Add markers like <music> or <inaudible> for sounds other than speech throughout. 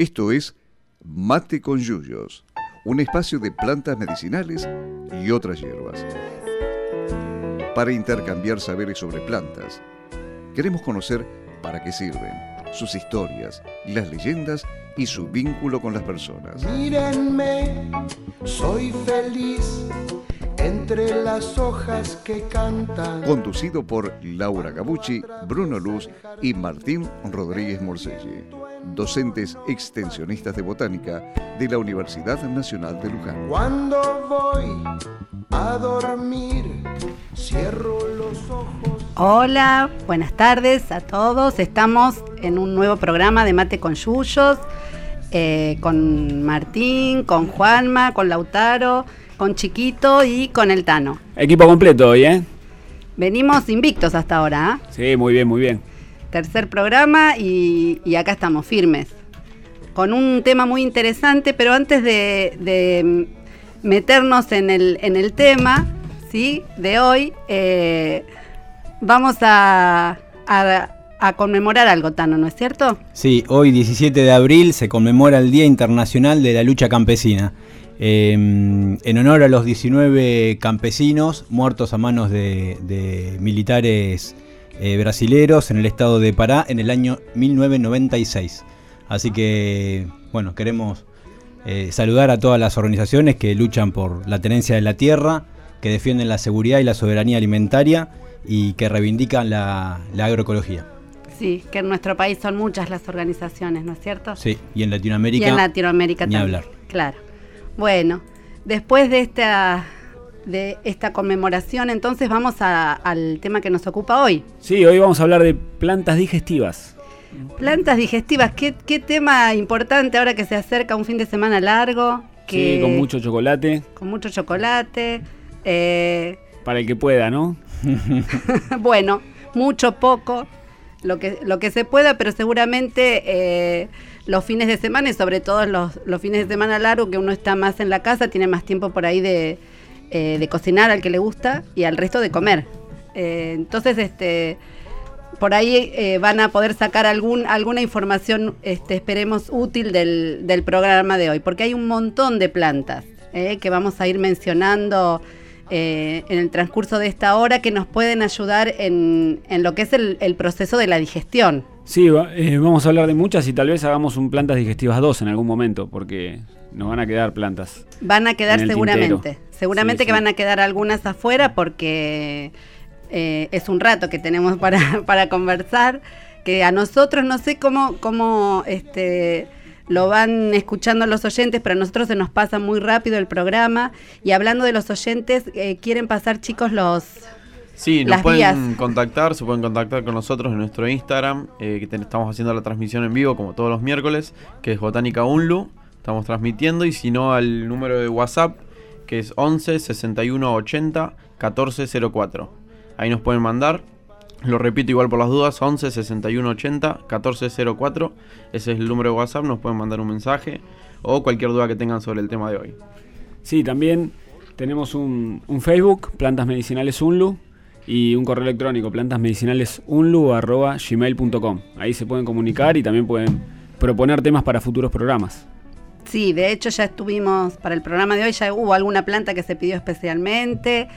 Esto es Mate con Yuyos, un espacio de plantas medicinales y otras hierbas. Para intercambiar saberes sobre plantas, queremos conocer para qué sirven, sus historias, las leyendas y su vínculo con las personas. Mírenme, soy feliz entre las hojas que cantan. Conducido por Laura Gabucci, Bruno Luz y Martín Rodríguez Morselli, docentes extensionistas de botánica de la Universidad Nacional de Luján. Cuando voy a dormir, cierro los ojos. Hola, buenas tardes a todos. Estamos en un nuevo programa de Mate con Yuyos, eh, con Martín, con Juanma, con Lautaro con Chiquito y con el Tano. Equipo completo hoy, ¿eh? Venimos invictos hasta ahora, ¿ah? Sí, muy bien, muy bien. Tercer programa y, acá estamos, firmes. Con un tema muy interesante, pero antes de, meternos en el, tema, ¿sí? De hoy, eh, vamos a, a conmemorar algo, Tano, ¿no es cierto? Sí, hoy 17 de abril se conmemora el Día Internacional de la Lucha Campesina. Em, en honor a los 19 campesinos muertos a manos de, militares eh, brasileros en el estado de Pará en el año 1996. Así que, bueno, queremos eh, saludar a todas las organizaciones que luchan por la tenencia de la tierra, que defienden la seguridad y la soberanía alimentaria y que reivindican la, agroecología. Sí, que en nuestro país son muchas las organizaciones, ¿no es cierto? Sí, y en Latinoamérica. Y en Latinoamérica ni hablar. Claro. Bueno, después de esta, de esta conmemoración, entonces vamos al tema que nos ocupa hoy. Sí, hoy vamos a hablar de plantas digestivas. Plantas digestivas, qué, tema importante ahora que se acerca un fin de semana largo. Que, sí, con mucho chocolate. Con mucho chocolate. Eh, Para el que pueda, ¿no? <laughs> <laughs> bueno, mucho, poco, lo que, lo que se pueda, pero seguramente eh, los fines de semana y sobre todo los, fines de semana largos que uno está más en la casa, tiene más tiempo por ahí de, eh, cocinar al que le gusta y al resto de comer. Eh, entonces, este, por ahí eh, van a poder sacar algún, alguna información, este, esperemos, útil del, del, programa de hoy, porque hay un montón de plantas que vamos a ir mencionando. en el transcurso de esta hora que nos pueden ayudar en, en lo que es el, proceso de la digestión. Sí, eh, vamos a hablar de muchas y tal vez hagamos un plantas digestivas 2 en algún momento, porque nos van a quedar plantas. Van a quedar seguramente. Seguramente que van a quedar algunas afuera porque eh, es un rato que tenemos para, <laughs> para conversar. Que a nosotros no sé cómo, cómo este, lo van escuchando los oyentes, pero a nosotros se nos pasa muy rápido el programa. Y hablando de los oyentes, eh, quieren pasar chicos los, Sí, nos pueden contactar, se pueden contactar con nosotros en nuestro Instagram, eh, que estamos haciendo la transmisión en vivo como todos los miércoles, que es Botánica Unlu, estamos transmitiendo, y si no al número de WhatsApp, que es 11 61 80 14 04. Ahí nos pueden mandar, lo repito igual por las dudas, 11 61 80 14 04, ese es el número de WhatsApp, nos pueden mandar un mensaje o cualquier duda que tengan sobre el tema de hoy. Sí, también tenemos un, un Facebook, Plantas Medicinales Unlu, y un correo electrónico plantasmedicinalesunlu.gmail.com. Ahí se pueden comunicar y también pueden proponer temas para futuros programas. Sí, de hecho ya estuvimos, para el programa de hoy ya hubo alguna planta que se pidió especialmente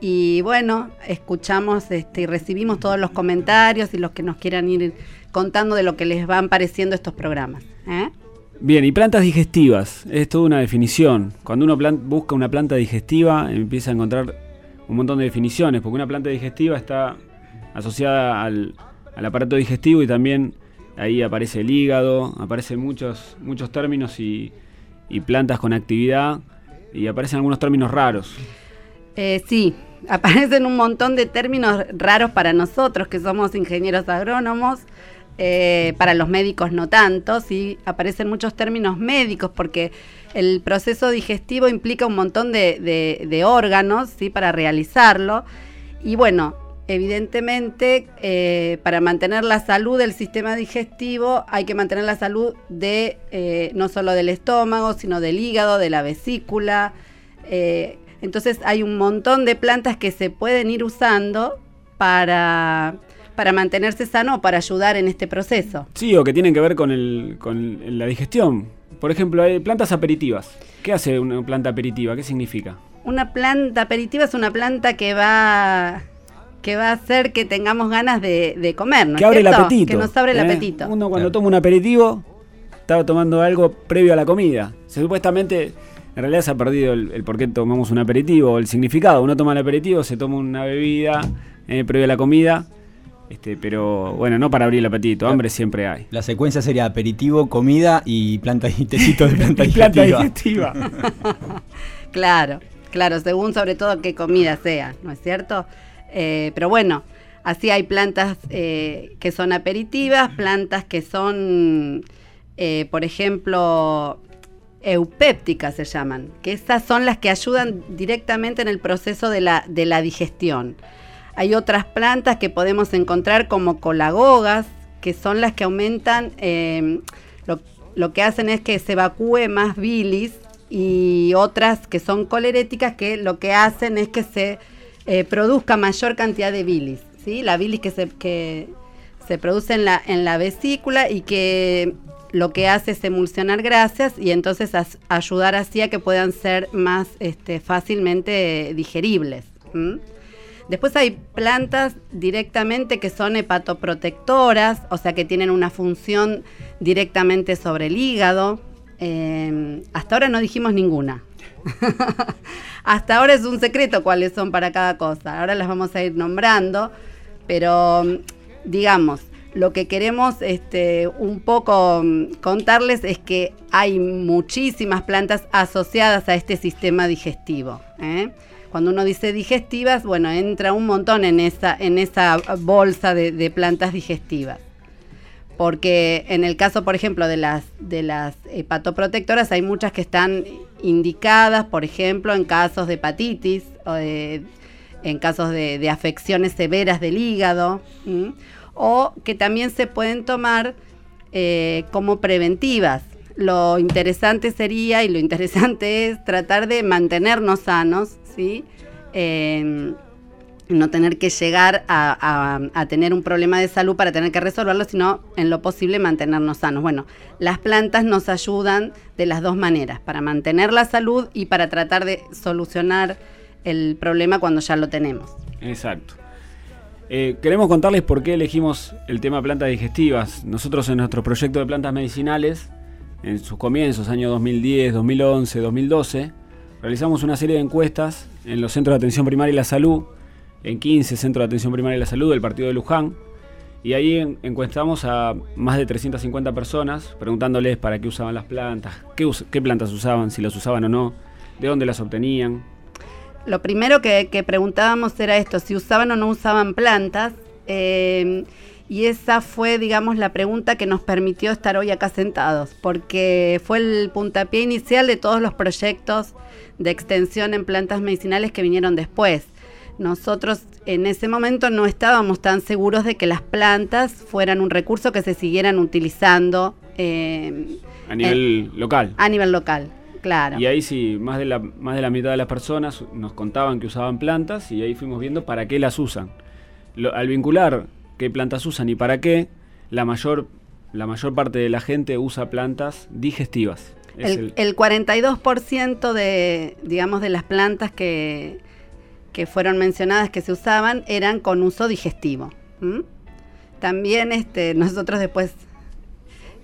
y bueno, escuchamos este, y recibimos todos los comentarios y los que nos quieran ir contando de lo que les van pareciendo estos programas. ¿eh? Bien, y plantas digestivas, es toda una definición. Cuando uno busca una planta digestiva, empieza a encontrar un montón de definiciones, porque una planta digestiva está asociada al, aparato digestivo y también ahí aparece el hígado, aparecen muchos, muchos términos y, plantas con actividad y aparecen algunos términos raros. Eh, sí, <laughs> aparecen un montón de términos raros para nosotros que somos ingenieros agrónomos. Eh, para los médicos no tanto, sí, aparecen muchos términos médicos porque el proceso digestivo implica un montón de, órganos ¿sí? para realizarlo. Y bueno, evidentemente, eh, para mantener la salud del sistema digestivo hay que mantener la salud de eh, no solo del estómago, sino del hígado, de la vesícula. Eh, entonces hay un montón de plantas que se pueden ir usando para, para mantenerse sano o para ayudar en este proceso. Sí, o que tienen que ver con, el, con la digestión. Por ejemplo, hay plantas aperitivas. ¿Qué hace una planta aperitiva? ¿Qué significa? Una planta aperitiva es una planta que va que va a hacer que tengamos ganas de, comer, ¿no? Que abre el apetito. Que nos abre el ¿eh? apetito. Uno cuando toma un aperitivo estaba tomando algo previo a la comida. Supuestamente, en realidad se ha perdido el, por qué tomamos un aperitivo, el significado. Uno toma el aperitivo, se toma una bebida eh, previo a la comida este, pero bueno, no para abrir el apetito, hambre siempre hay. La secuencia sería aperitivo, comida y planta y tecito de <laughs> planta digestiva. <laughs> claro, claro, según sobre todo qué comida sea, ¿no es cierto? Eh, pero bueno, así hay plantas eh, que son aperitivas, plantas que son, eh, por ejemplo, eupépticas se llaman, que esas son las que ayudan directamente en el proceso de la, de la digestión. Hay otras plantas que podemos encontrar como colagogas, que son las que aumentan, em, lo, que hacen es que se evacúe más bilis y otras que son coleréticas que lo que hacen es que se eh, produzca mayor cantidad de bilis. ¿sí? La bilis que se, que se produce en la, en la vesícula y que lo que hace es emulsionar grasas y entonces ayudar así a que puedan ser más este, fácilmente digeribles. Después hay plantas directamente que son hepatoprotectoras, o sea que tienen una función directamente sobre el hígado. Em, hasta ahora no dijimos ninguna. <laughs> hasta ahora es un secreto cuáles son para cada cosa. Ahora las vamos a ir nombrando, pero digamos, lo que queremos este, un poco mm, contarles es que hay muchísimas plantas asociadas a este sistema digestivo. ¿eh? Cuando uno dice digestivas, bueno, entra un montón en esa, en bolsa de, plantas digestivas. Porque en el caso, por ejemplo, de las, de las hepatoprotectoras, hay muchas que están indicadas, por ejemplo, en casos de hepatitis, o en casos de, afecciones severas del hígado, o que también se pueden tomar eh, como preventivas. Lo interesante sería y lo interesante es tratar de mantenernos sanos ¿sí? No tener que llegar a, tener un problema de salud para tener que resolverlo, sino en lo posible mantenernos sanos. Bueno, las plantas nos ayudan de las dos maneras, para mantener la salud y para tratar de solucionar el problema cuando ya lo tenemos. Exacto. Eh, queremos contarles por qué elegimos el tema plantas digestivas. Nosotros en nuestro proyecto de plantas medicinales, en sus comienzos, año 2010, 2011, 2012, realizamos una serie de encuestas en los centros de atención primaria y la salud, en 15 centros de atención primaria y la salud del partido de Luján, y ahí encuestamos a más de 350 personas preguntándoles para qué usaban las plantas, qué, plantas usaban, si las usaban o no, de dónde las obtenían. Lo primero que, preguntábamos era esto, si usaban o no usaban plantas. Eh, y esa fue, digamos, la pregunta que nos permitió estar hoy acá sentados, porque fue el puntapié inicial de todos los proyectos de extensión en plantas medicinales que vinieron después. Nosotros en ese momento no estábamos tan seguros de que las plantas fueran un recurso que se siguieran utilizando. Eh, a nivel local. A nivel local, claro. Y ahí sí, más de, la, más de la mitad de las personas nos contaban que usaban plantas y ahí fuimos viendo para qué las usan. al vincular qué plantas usan y para qué, la mayor, la mayor parte de la gente usa plantas digestivas. El, 42% de, digamos, de las plantas que, que, fueron mencionadas que se usaban eran con uso digestivo. También este, nosotros después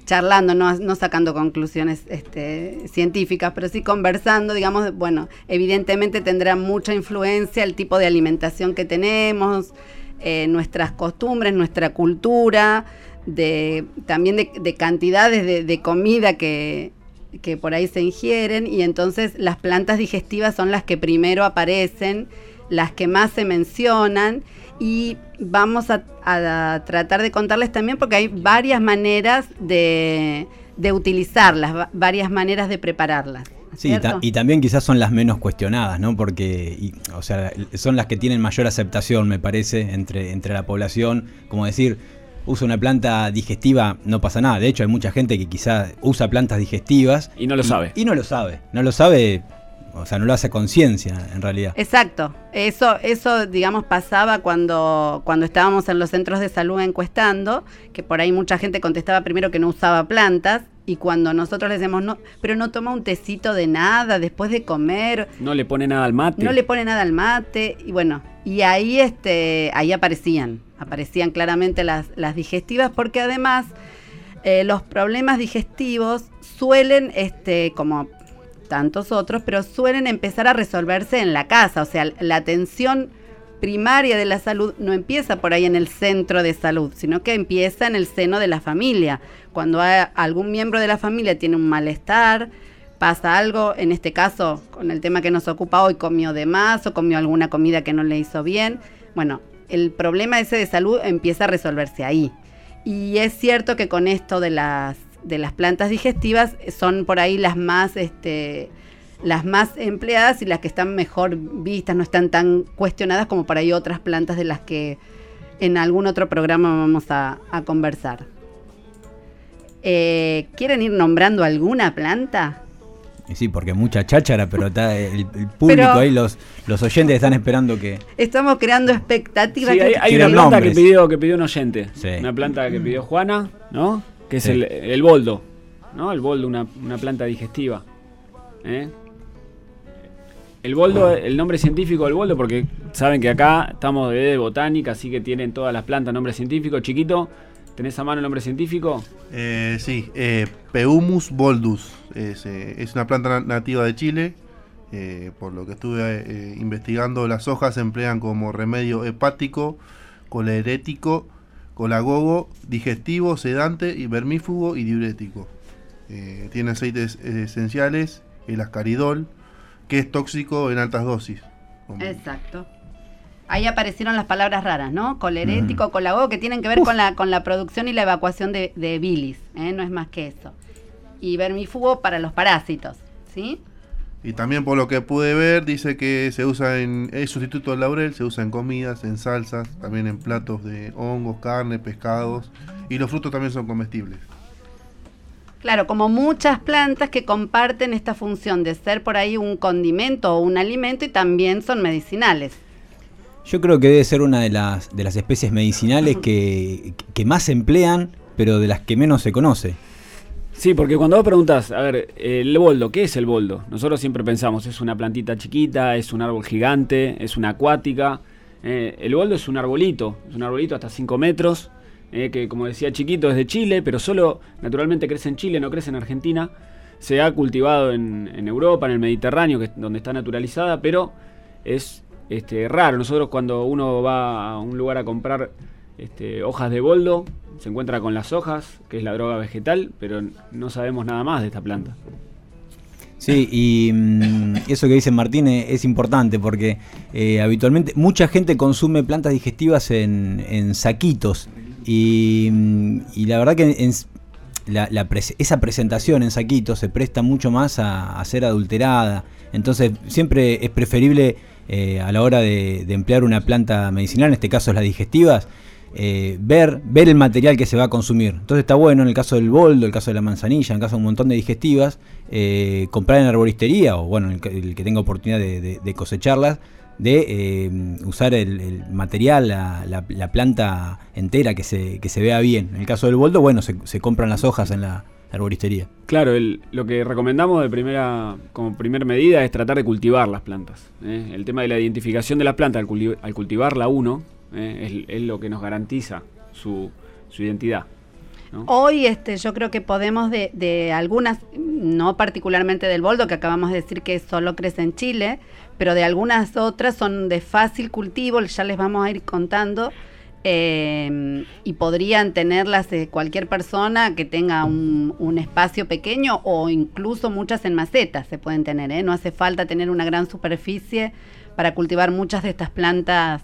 charlando, no, sacando conclusiones este, científicas, pero sí conversando, digamos, bueno, evidentemente tendrá mucha influencia el tipo de alimentación que tenemos, eh, nuestras costumbres, nuestra cultura, de, también de, cantidades de, comida que, por ahí se ingieren y entonces las plantas digestivas son las que primero aparecen, las que más se mencionan y vamos a, tratar de contarles también porque hay varias maneras de, de utilizarlas, varias maneras de prepararlas. Sí, y también quizás son las menos cuestionadas, ¿no? Porque, o sea, son las que tienen mayor aceptación, me parece, entre, entre la población. Como decir, usa una planta digestiva, no pasa nada. De hecho, hay mucha gente que quizás usa plantas digestivas. Y no lo sabe. Y no lo sabe. No lo sabe o sea, no lo hace conciencia en realidad. Exacto. Eso, eso digamos, pasaba cuando, cuando estábamos en los centros de salud encuestando, que por ahí mucha gente contestaba primero que no usaba plantas, y cuando nosotros le decíamos, no, pero no toma un tecito de nada después de comer. No le pone nada al mate. No le pone nada al mate. Y bueno, y ahí, este, ahí aparecían, aparecían claramente las, las digestivas, porque además eh, los problemas digestivos suelen, este, como tantos otros, pero suelen empezar a resolverse en la casa. O sea, la atención primaria de la salud no empieza por ahí en el centro de salud, sino que empieza en el seno de la familia. Cuando algún miembro de la familia tiene un malestar, pasa algo, en este caso con el tema que nos ocupa hoy, comió de más o comió alguna comida que no le hizo bien, bueno, el problema ese de salud empieza a resolverse ahí. Y es cierto que con esto de las, de las plantas digestivas son por ahí las más... Este, las más empleadas y las que están mejor vistas, no están tan cuestionadas como para ahí otras plantas de las que en algún otro programa vamos a, conversar. Eh, ¿Quieren ir nombrando alguna planta? Sí, porque mucha cháchara, pero está el, <laughs> público ahí, los, los oyentes están esperando que. Estamos creando expectativas. hay, una planta que pidió, que pidió un oyente. Una planta que pidió Juana, ¿no? Que es el, el boldo. ¿No? El boldo, una, una planta digestiva. ¿eh? El boldo, el nombre científico del boldo, porque saben que acá estamos de botánica, así que tienen todas las plantas nombre científico. Chiquito, ¿tenés a mano el nombre científico? Eh, sí, eh, Peumus boldus. Es, eh, una planta nativa de Chile. Por lo que estuve investigando, las hojas se emplean como remedio hepático, colerético, colagogo, digestivo, sedante y vermífugo y diurético. tiene aceites esenciales, el ascaridol, que es tóxico en altas dosis. Exacto. Ahí aparecieron las palabras raras, ¿no? Colerético, colago, que tienen que ver con la, con la producción y la evacuación de, bilis, ¿eh? no es más que eso. Y vermífugo para los parásitos, ¿sí? Y también por lo que pude ver, dice que se usa en. Es sustituto del laurel, se usa en comidas, en salsas, también en platos de hongos, carne, pescados. Y los frutos también son comestibles. Claro, como muchas plantas que comparten esta función de ser por ahí un condimento o un alimento y también son medicinales. Yo creo que debe ser una de las, de las especies medicinales que, más se emplean, pero de las que menos se conoce. Sí, porque cuando vos preguntas, a ver, el boldo, ¿qué es el boldo? Nosotros siempre pensamos, es una plantita chiquita, es un árbol gigante, es una acuática. Eh, el boldo es un arbolito, es un arbolito hasta 5 metros, eh, que como decía chiquito es de Chile, pero solo naturalmente crece en Chile, no crece en Argentina. Se ha cultivado en, Europa, en el Mediterráneo, que donde está naturalizada, pero es este, raro. Nosotros cuando uno va a un lugar a comprar este, hojas de boldo, se encuentra con las hojas, que es la droga vegetal, pero no sabemos nada más de esta planta. Sí, y mm, eso que dice Martín es, importante porque eh, habitualmente mucha gente consume plantas digestivas en, en saquitos y, la verdad que esa presentación en saquito se presta mucho más a, ser adulterada. Entonces siempre es preferible eh, a la hora de, emplear una planta medicinal, en este caso las digestivas, eh, ver, ver el material que se va a consumir. Entonces está bueno en el caso del boldo, el caso de la manzanilla, en el caso de un montón de digestivas, eh, comprar en arboristería o bueno, el, que tenga oportunidad de cosecharlas, de eh, usar el, material, la, planta entera que se, que se vea bien. En el caso del boldo, bueno, se, compran las hojas en la arboristería. Claro, lo que recomendamos de primera, como primera medida es tratar de cultivar las plantas. El tema de la identificación de las plantas al, cultivarla uno ¿eh? es, lo que nos garantiza su, su identidad. Hoy este, yo creo que podemos de, de, algunas, no particularmente del boldo, que acabamos de decir que solo crece en Chile, pero de algunas otras son de fácil cultivo, ya les vamos a ir contando. Eh, y podrían tenerlas cualquier persona que tenga un, espacio pequeño o incluso muchas en macetas se pueden tener. ¿eh? No hace falta tener una gran superficie para cultivar muchas de estas plantas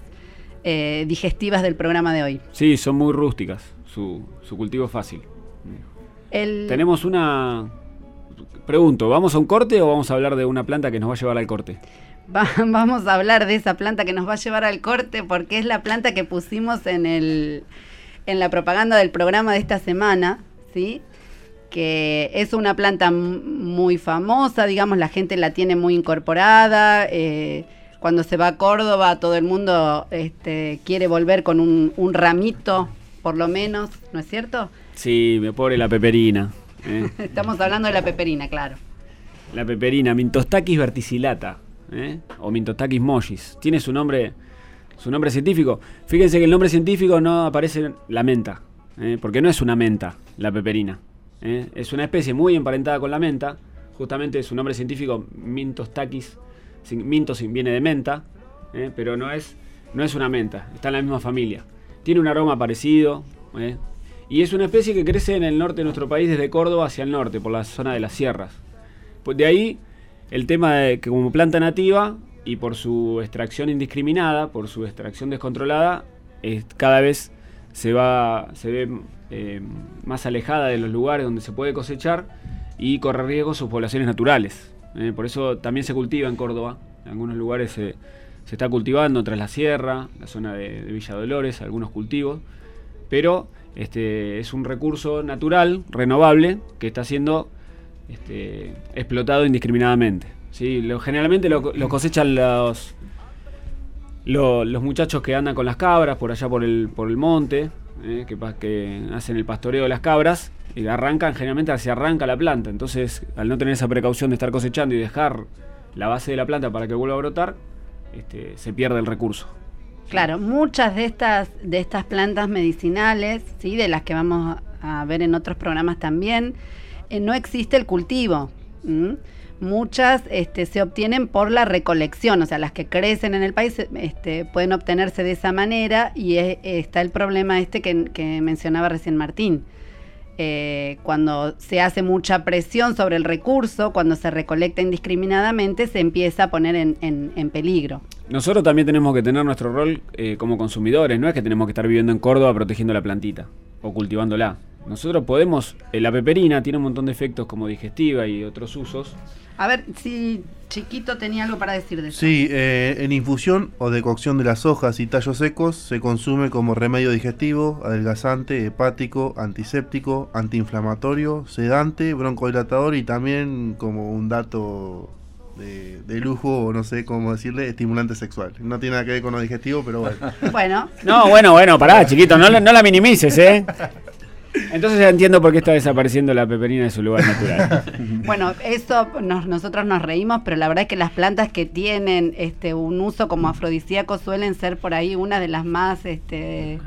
eh, digestivas del programa de hoy. Sí, son muy rústicas, su, su cultivo es fácil. Tenemos una... Pregunto, ¿vamos a un corte o vamos a hablar de una planta que nos va a llevar al corte? <laughs> vamos a hablar de esa planta que nos va a llevar al corte porque es la planta que pusimos en, el, en la propaganda del programa de esta semana, ¿sí? que es una planta muy famosa, digamos, la gente la tiene muy incorporada. Eh, cuando se va a Córdoba, todo el mundo este, quiere volver con un, ramito, por lo menos, ¿no es cierto? Sí, me pobre la peperina. ¿eh? <laughs> Estamos hablando de la peperina, claro. La peperina, Mintostakis verticillata, ¿eh? o Mintostakis mollis. Tiene su nombre, su nombre científico. Fíjense que el nombre científico no aparece la menta, ¿eh? porque no es una menta, la peperina. Es una especie muy emparentada con la menta. Justamente su nombre científico, Mintostakis Minto viene de menta, ¿eh? pero no es, no es una menta, está en la misma familia. Tiene un aroma parecido ¿eh? y es una especie que crece en el norte de nuestro país, desde Córdoba hacia el norte, por la zona de las sierras. Pues de ahí el tema de que como planta nativa y por su extracción indiscriminada, por su extracción descontrolada, cada vez se va se ve eh, más alejada de los lugares donde se puede cosechar y corre riesgo sus poblaciones naturales. Eh, por eso también se cultiva en Córdoba. En algunos lugares se, está cultivando, tras la sierra, la zona de, Villa Dolores, algunos cultivos. Pero este, es un recurso natural, renovable, que está siendo este, explotado indiscriminadamente. generalmente lo, cosechan los, los muchachos que andan con las cabras por allá por el, por el monte, eh, que, hacen el pastoreo de las cabras, y arrancan, generalmente se arranca la planta. Entonces, al no tener esa precaución de estar cosechando y dejar la base de la planta para que vuelva a brotar, este, se pierde el recurso. Claro, muchas de estas, de estas plantas medicinales, ¿sí? de las que vamos a ver en otros programas también, eh, no existe el cultivo. Muchas este, se obtienen por la recolección, o sea, las que crecen en el país este, pueden obtenerse de esa manera y está el problema este que, mencionaba recién Martín eh, cuando se hace mucha presión sobre el recurso, cuando se recolecta indiscriminadamente, se empieza a poner en, peligro. Nosotros también tenemos que tener nuestro rol eh, como consumidores, no es que tenemos que estar viviendo en Córdoba protegiendo la plantita o cultivándola. Nosotros podemos, eh, la peperina tiene un montón de efectos como digestiva y otros usos. A ver, si Chiquito tenía algo para decir de eso. Sí, eh, en infusión o decocción de las hojas y tallos secos se consume como remedio digestivo, adelgazante, hepático, antiséptico, antiinflamatorio, sedante, broncodilatador y también como un dato de, lujo o no sé cómo decirle, estimulante sexual. No tiene nada que ver con lo digestivo, pero bueno. <laughs> bueno. No, bueno, bueno, pará, chiquito, no, no la minimices, ¿eh? Entonces ya entiendo por qué está desapareciendo la peperina de su lugar natural. <laughs> bueno, eso nosotros nos reímos, pero la verdad es que las plantas que tienen este un uso como afrodisíaco suelen ser por ahí una de las más este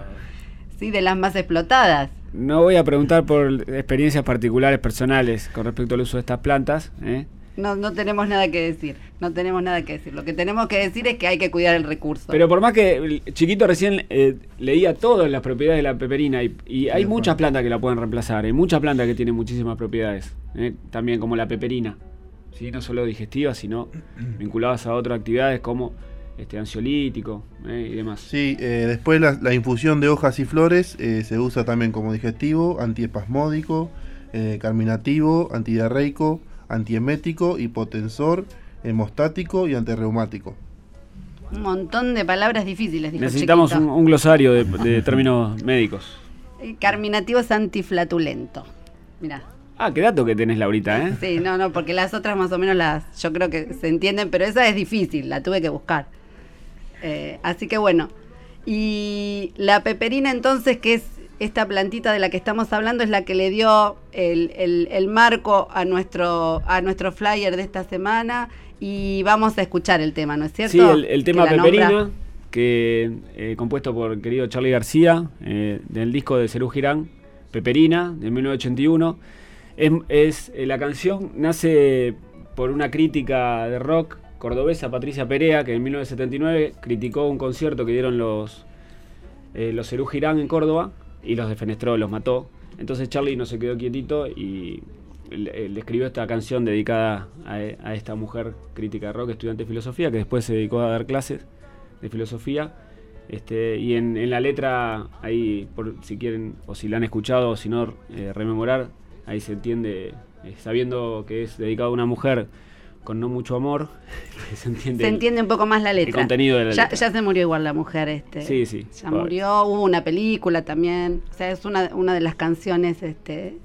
sí, de las más explotadas. No voy a preguntar por experiencias particulares personales con respecto al uso de estas plantas, ¿eh? No, no tenemos nada que decir, no tenemos nada que decir. Lo que tenemos que decir es que hay que cuidar el recurso. Pero por más que Chiquito recién eh, leía todas las propiedades de la peperina y, hay muchas plantas que la pueden reemplazar, hay muchas plantas que tienen muchísimas propiedades, eh, también como la peperina, ¿sí? no solo digestivas, sino <clears throat> vinculadas a otras actividades como este ansiolítico eh, y demás. Sí, después la, la, infusión de hojas y flores se usa también como digestivo, antiespasmódico, carminativo, antidiarreico antiemético, hipotensor, hemostático y antirreumático. Un montón de palabras difíciles. Necesitamos un, glosario de, términos médicos. carminativo es antiflatulento. Mirá. Ah, qué dato que tenés, Laurita, ¿eh? Sí, no, no, porque las otras más o menos las, yo creo que se entienden, pero esa es difícil, la tuve que buscar. Eh, así que bueno. Y la peperina entonces, que es esta plantita de la que estamos hablando es la que le dio el, marco a nuestro, a nuestro flyer de esta semana y vamos a escuchar el tema, ¿no es cierto? Sí, el, tema Peperina, que eh, compuesto por el querido Charlie García, eh, del disco de Cerú Girán, Peperina, de 1981. Es, eh, la canción nace por una crítica de rock cordobesa, Patricia Perea, que en 1979 criticó un concierto que dieron los, los Cerú Girán en Córdoba y los defenestró, los mató. Entonces Charlie no se quedó quietito y le, escribió esta canción dedicada a, esta mujer crítica de rock, estudiante de filosofía, que después se dedicó a dar clases de filosofía. Este, y en, la letra, ahí, por, si quieren, o si la han escuchado, o si no, eh, rememorar, ahí se entiende, eh, sabiendo que es dedicado a una mujer con no mucho amor. <laughs> se entiende, un poco más la letra. El contenido de la ya, letra. Ya se murió igual la mujer. este Sí, sí. Ya murió, hubo una película también. O sea, es una, una de las canciones este,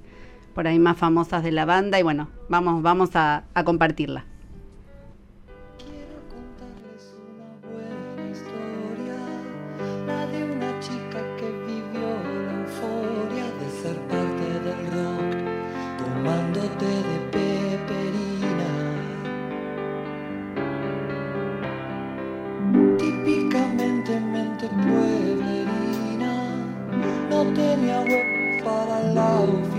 por ahí más famosas de la banda y bueno, vamos, vamos a compartirla. me, I will fall love.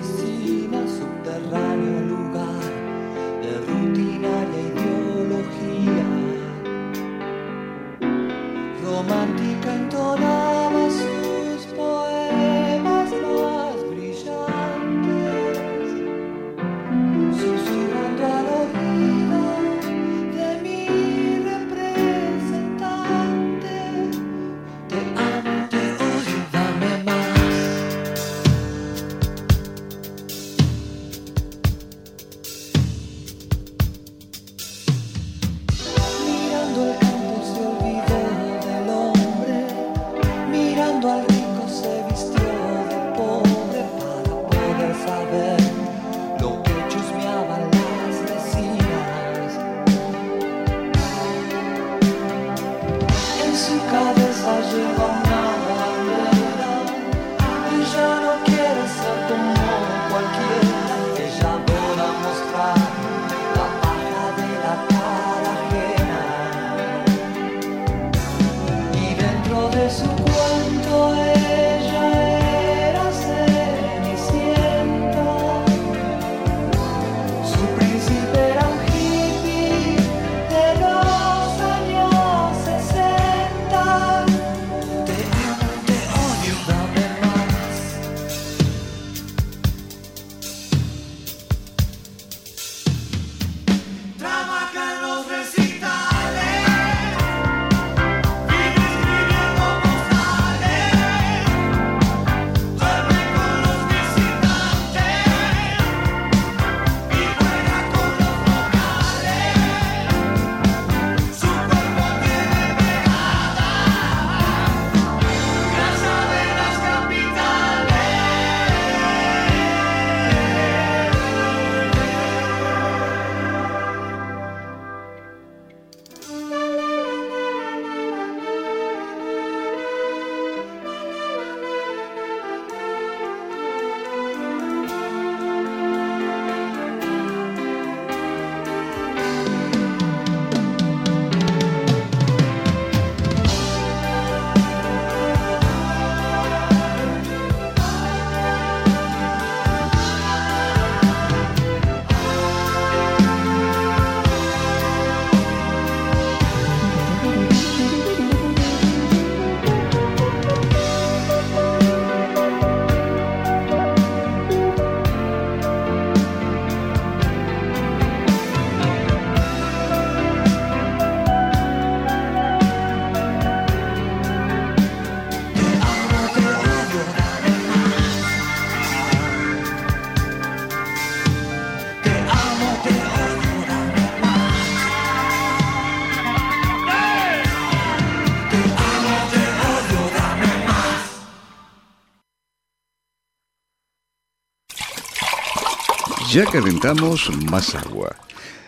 Ya calentamos más agua.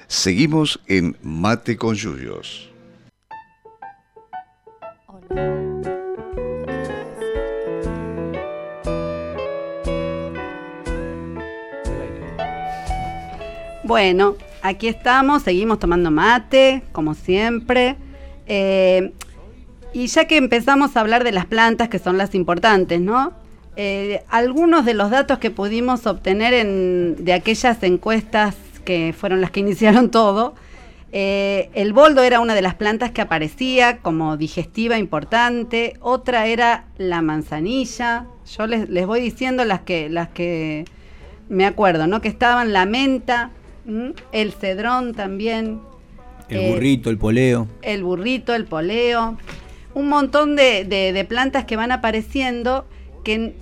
Seguimos en Mate con Yuyos. Bueno, aquí estamos, seguimos tomando mate, como siempre. Eh, y ya que empezamos a hablar de las plantas, que son las importantes, ¿no? Eh, algunos de los datos que pudimos obtener de aquellas encuestas que fueron las que <laughs> iniciaron todo, eh, el boldo era una de las plantas que aparecía como digestiva importante, otra era la manzanilla, yo les, voy diciendo las que, las que me acuerdo, ¿no? Que estaban la menta, el cedrón también. El eh, burrito, el poleo. El burrito, el poleo. Un montón de, de plantas que van apareciendo que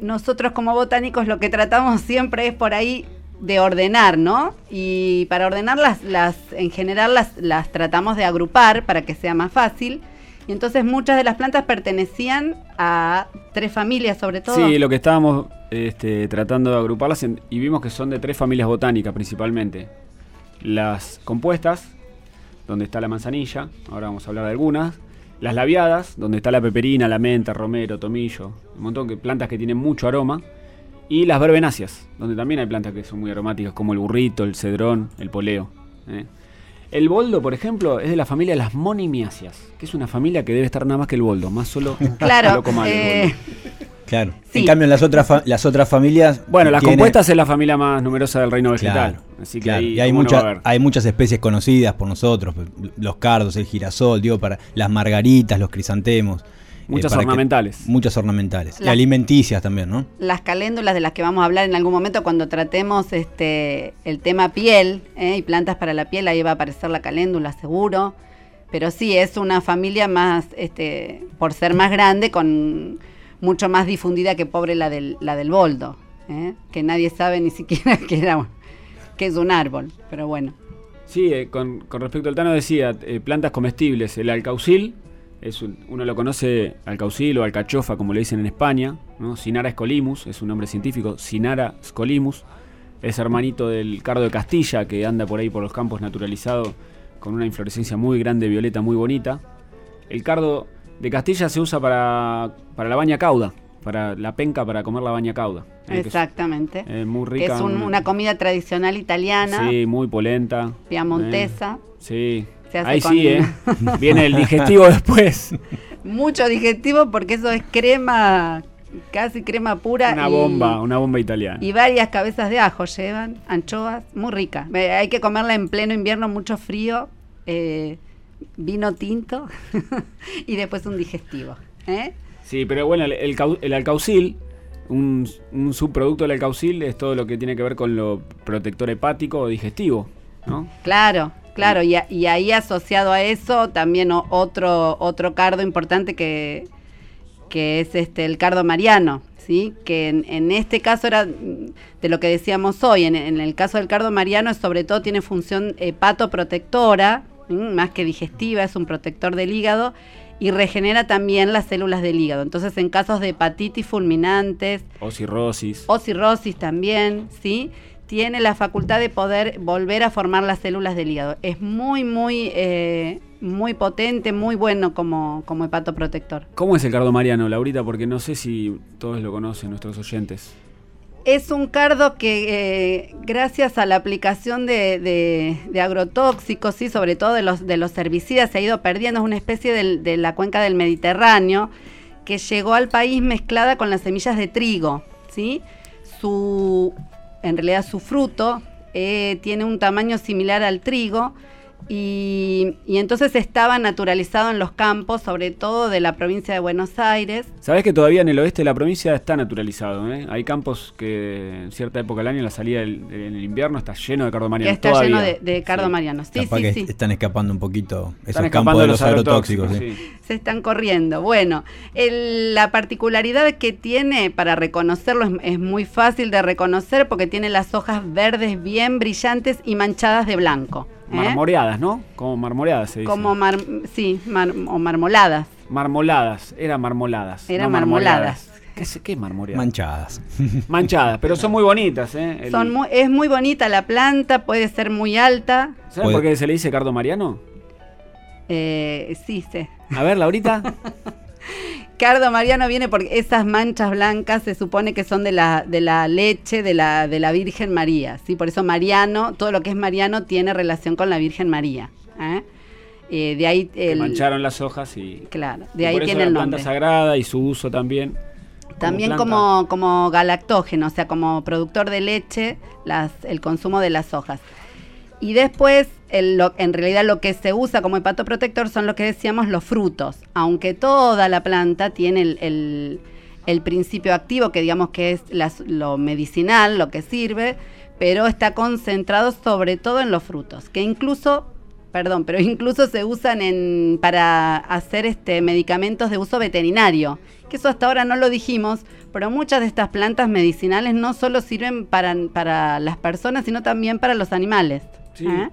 nosotros como botánicos lo que tratamos siempre es por ahí de ordenar, ¿no? Y para ordenarlas, las, en general las, tratamos de agrupar para que sea más fácil. entonces muchas de las plantas pertenecían a tres familias sobre todo. Sí, lo que estábamos este, tratando de agruparlas y vimos que son de tres familias botánicas principalmente. Las compuestas, donde está la manzanilla, ahora vamos a hablar de algunas. Las labiadas, donde está la peperina, la menta, romero, tomillo, un montón de plantas que tienen mucho aroma. Y las verbenáceas, donde también hay plantas que son muy aromáticas, como el burrito, el cedrón, el poleo. ¿eh? El boldo, por ejemplo, es de la familia de las monimiáceas, que es una familia que debe estar nada más que el boldo, más solo claro, Claro. En cambio, en las otras, las otras familias. Bueno, las compuestas es la familia más numerosa del reino vegetal. así que y hay, hay muchas especies conocidas por nosotros: los cardos, el girasol, digo, para las margaritas, los crisantemos. Muchas ornamentales. muchas ornamentales. y alimenticias también, ¿no? Las caléndulas de las que vamos a hablar en algún momento cuando tratemos este el tema piel ¿eh? y plantas para la piel, ahí va a aparecer la caléndula seguro. Pero sí, es una familia más, este, por ser más grande, con mucho más difundida que pobre la del, la del boldo, ¿eh? que nadie sabe ni siquiera <laughs> que, era, que es un árbol, pero bueno. Sí, eh, con, respecto al Tano decía, eh, plantas comestibles, el alcaucil, es uno lo conoce alcaucil o alcachofa como le dicen en España, ¿no? Sinara scolimus, es un nombre científico, Sinara scolimus, es hermanito del cardo de Castilla que anda por ahí por los campos naturalizado con una inflorescencia muy grande, violeta, muy bonita. El cardo de Castilla se usa para, para la baña cauda, para la penca para comer la baña cauda. Exactamente. Es, muy rica. es una comida tradicional italiana. Sí, muy polenta. Piamontesa. sí. Ahí sí, ¿eh? <laughs> Viene el digestivo después. Mucho digestivo porque eso es crema, casi crema pura. Una bomba, una bomba italiana. Y varias cabezas de ajo llevan, anchoas, muy rica. Hay que comerla en pleno invierno, mucho frío. Eh, vino tinto <laughs> y después un digestivo. ¿eh? Sí, pero bueno, el, el, alcaucil, un, subproducto del alcaucil es todo lo que tiene que ver con lo protector hepático o digestivo, ¿no? Claro, claro, y, ahí asociado a eso también otro, otro cardo importante que, que es este el cardo mariano, ¿sí? que en, este caso era de lo que decíamos hoy, en, en, el caso del cardo mariano sobre todo tiene función hepatoprotectora, más que digestiva, es un protector del hígado y regenera también las células del hígado. Entonces, en casos de hepatitis fulminantes, o cirrosis, o cirrosis también, ¿sí? Tiene la facultad de poder volver a formar las células del hígado. Es muy, muy, eh, muy potente, muy bueno como, como hepatoprotector. ¿Cómo es el cardo mariano, Laurita? Porque no sé si todos lo conocen, nuestros oyentes. Es un cardo que eh, gracias a la aplicación de, agrotóxicos, sí, sobre todo de los, de los herbicidas, se ha ido perdiendo. Es una especie de la cuenca del Mediterráneo que llegó al país mezclada con las semillas de trigo. ¿sí? Su, en realidad su fruto eh, tiene un tamaño similar al trigo, y, entonces estaba naturalizado en los campos, sobre todo de la provincia de Buenos Aires. Sabes que todavía en el oeste de la provincia está naturalizado, ¿eh? Hay campos que en cierta época del año, en la salida del, en lleno está lleno de cardo mariano. Está lleno de, cardo mariano, sí, sí, sí. Están escapando un poquito esos campos de los, agrotóxicos. Se están corriendo. Bueno, la particularidad que tiene para reconocerlo es, es muy fácil de reconocer porque tiene las hojas verdes bien brillantes y manchadas de blanco. ¿Eh? Marmoreadas, ¿no? Como marmoreadas se dice. Como sí, o marmoladas. Marmoladas, eran marmoladas. Eran marmoladas. ¿Qué, ¿Qué marmoreadas? Manchadas. <laughs> Manchadas, pero son muy bonitas, ¿eh? Son es muy bonita la planta, puede ser muy alta. ¿Sabes por qué se le dice cardo mariano? Eh, sí, sé. A ver, Laurita. <laughs> Cardo Mariano viene porque esas manchas blancas se supone que son de la, de la leche de la, de la Virgen María. ¿sí? Por eso Mariano, todo lo que es Mariano tiene relación con la Virgen María. ¿eh? Eh, de ahí el, mancharon las hojas y. Claro, de ahí tiene el nombre. planta sagrada y su uso también. También como, como galactógeno, o sea, como productor de leche, las, el consumo de las hojas. Y después, en realidad lo que se usa como hepatoprotector son lo que decíamos los frutos, aunque toda la planta tiene el, principio activo, que digamos que es lo medicinal, lo que sirve, pero está concentrado sobre todo en los frutos, que incluso, perdón, pero <laughs> incluso se usan en, para hacer este, medicamentos de uso veterinario, que eso hasta ahora no lo dijimos, pero muchas de estas plantas medicinales no solo sirven para las personas, sino también para los animales. Sí. ¿Eh?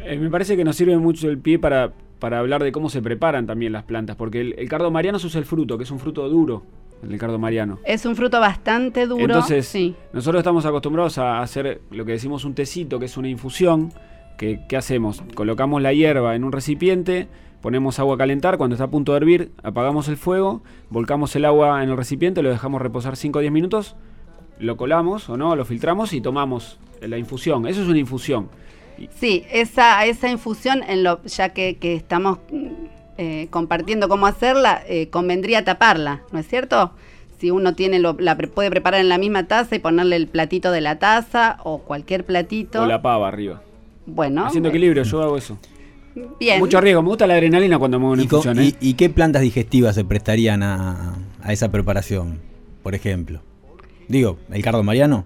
Eh, me parece que nos sirve mucho el pie para, para hablar de cómo se preparan también las plantas, porque el, cardo mariano es el fruto, que es un fruto duro. el cardo mariano. Es un fruto bastante duro. Entonces, sí. nosotros estamos acostumbrados a hacer lo que decimos un tecito, que es una infusión. Que, ¿Qué hacemos? Colocamos la hierba en un recipiente, ponemos agua a calentar, cuando está a punto de hervir, apagamos el fuego, volcamos el agua en el recipiente, lo dejamos reposar 5 o 10 minutos, lo colamos o no, lo filtramos y tomamos la infusión. Eso es una infusión. Sí, esa, esa infusión, en lo, ya que, que estamos eh, compartiendo cómo hacerla, eh, convendría taparla, ¿no es cierto? Si uno tiene lo, la puede preparar en la misma taza y ponerle el platito de la taza o cualquier platito. O la pava arriba. Bueno. Haciendo equilibrio, yo hago eso. Bien. Mucho riesgo, me gusta la adrenalina cuando muevo una infusión. ¿eh? ¿Y, qué plantas digestivas se prestarían a, a esa preparación, por ejemplo? Digo, el cardo mariano.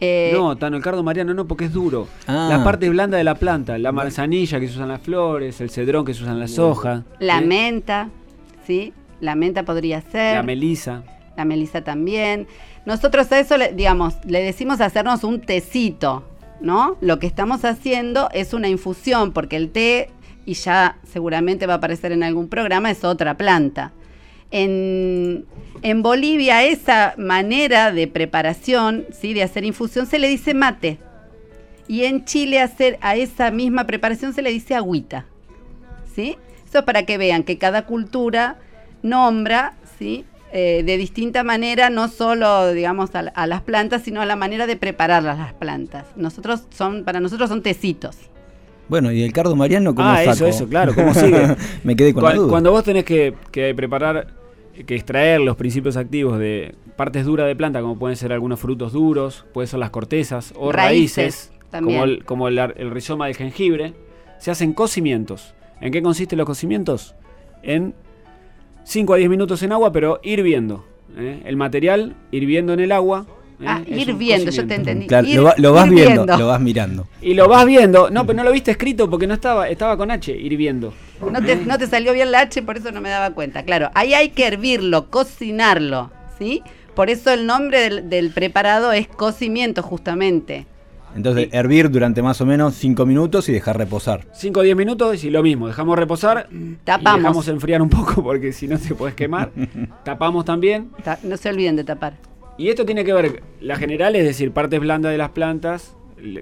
Eh, no, Tano, el cardo mariano no, porque es duro. Ah. La parte blanda de la planta, la manzanilla que se usan las flores, el cedrón que se usan las hojas. La menta, ¿sí? La menta podría ser. La melisa. La melisa también. Nosotros a eso, le, digamos, le decimos hacernos un tecito, ¿no? Lo que estamos haciendo es una infusión, porque el té, y ya seguramente va a aparecer en algún programa, es otra planta. En, Bolivia esa manera de preparación, ¿sí? de hacer infusión, se le dice mate. Y en Chile hacer a esa misma preparación se le dice agüita. ¿sí? Eso es para que vean que cada cultura nombra ¿sí? Eh, de distinta manera, no solo digamos a, las plantas, sino a la manera de preparar las plantas. Nosotros son, para nosotros son tecitos. Bueno, ¿y el cardo mariano cómo Ah, eso, eso, claro, ¿cómo <laughs> sigue? Me quedé con cuando, la duda. Cuando vos tenés que, que preparar que extraer los principios activos de partes duras de planta, como pueden ser algunos frutos duros, pueden ser las cortezas o raíces, como, el, como el, rizoma del jengibre, se hacen cocimientos. ¿En qué consisten los cocimientos? En 5 a 10 minutos en agua, pero hirviendo. ¿eh? El material hirviendo en el agua. Ah, ir viendo, yo te entendí. lo, vas viendo, lo vas mirando. Y lo vas viendo. No, pero no lo viste escrito porque no estaba, estaba con H, ir viendo. No te, no te salió bien la H, por eso no me daba cuenta. Claro, ahí hay que hervirlo, cocinarlo, ¿sí? Por eso el nombre del, preparado es cocimiento, justamente. Entonces, hervir durante más o menos 5 minutos y dejar reposar. 5 o 10 minutos y lo mismo, dejamos reposar. Tapamos. dejamos enfriar un poco porque si no te puedes quemar. <laughs> Tapamos también. no se olviden de tapar. Y esto tiene que ver, la general es decir, partes blandas de las plantas,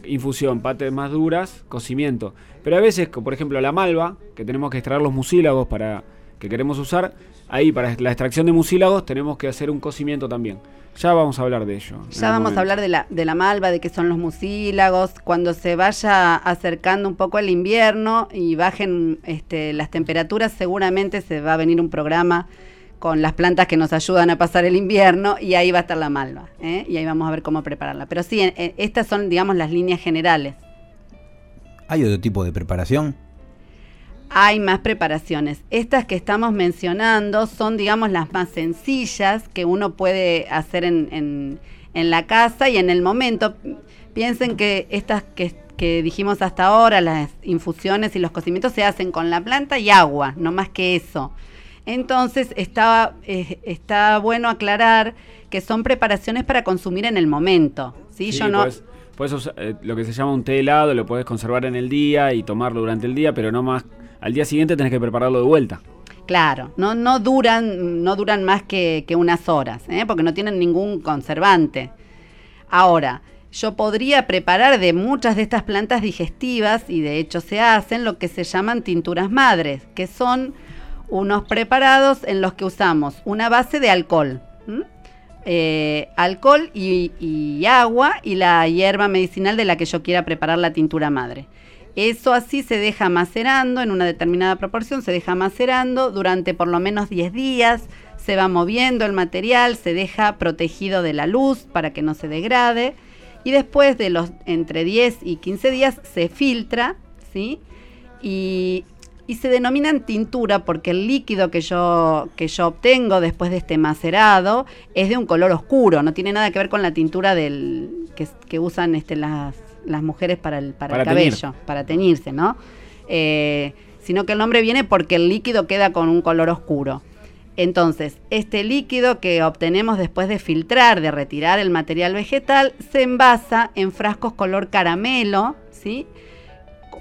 infusión, partes más duras, cocimiento. Pero a veces, por ejemplo, la malva, que tenemos que extraer los mucílagos para que queremos usar, ahí para la extracción de mucílagos tenemos que hacer un cocimiento también. Ya vamos a hablar de ello. Ya vamos a hablar de la, de la malva, de qué son los mucílagos. Cuando se vaya acercando un poco el invierno y bajen este, las temperaturas, seguramente se va a venir un programa con las plantas que nos ayudan a pasar el invierno y ahí va a estar la malva. ¿eh? Y ahí vamos a ver cómo prepararla. Pero sí, estas son, digamos, las líneas generales. ¿Hay otro tipo de preparación? Hay más preparaciones. Estas que estamos mencionando son, digamos, las más sencillas que uno puede hacer en, la casa y en el momento. Piensen que estas que, que dijimos hasta ahora, las infusiones y los cocimientos se hacen con la planta y agua, no más que eso. Entonces estaba, eh, está bueno aclarar que son preparaciones para consumir en el momento. Sí, yo no. Pues, lo que se llama un té helado lo puedes conservar en el día y tomarlo durante el día, pero no más. Al día siguiente tenés que prepararlo de vuelta. Claro, no, no duran, no duran más que, unas horas, ¿eh? porque no tienen ningún conservante. Ahora, yo podría preparar de muchas de estas plantas digestivas, y de hecho se hacen, lo que se llaman tinturas madres, que son unos preparados en los que usamos una base de alcohol. Eh, alcohol y, agua y la hierba medicinal de la que yo quiera preparar la tintura madre. Eso así se deja macerando en una determinada proporción, se deja macerando durante por lo menos 10 días, se va moviendo el material, se deja protegido de la luz para que no se degrade y después de los entre 10 y 15 días se filtra, ¿sí? Y y se denominan tintura porque el líquido que yo, que yo obtengo después de este macerado es de un color oscuro, no tiene nada que ver con la tintura del, que, usan este, las, las mujeres para el, para, el cabello, para teñirse, ¿no? Eh, sino que el nombre viene porque el líquido queda con un color oscuro. Entonces, este líquido que obtenemos después de filtrar, de retirar el material vegetal, se envasa en frascos color caramelo, ¿sí?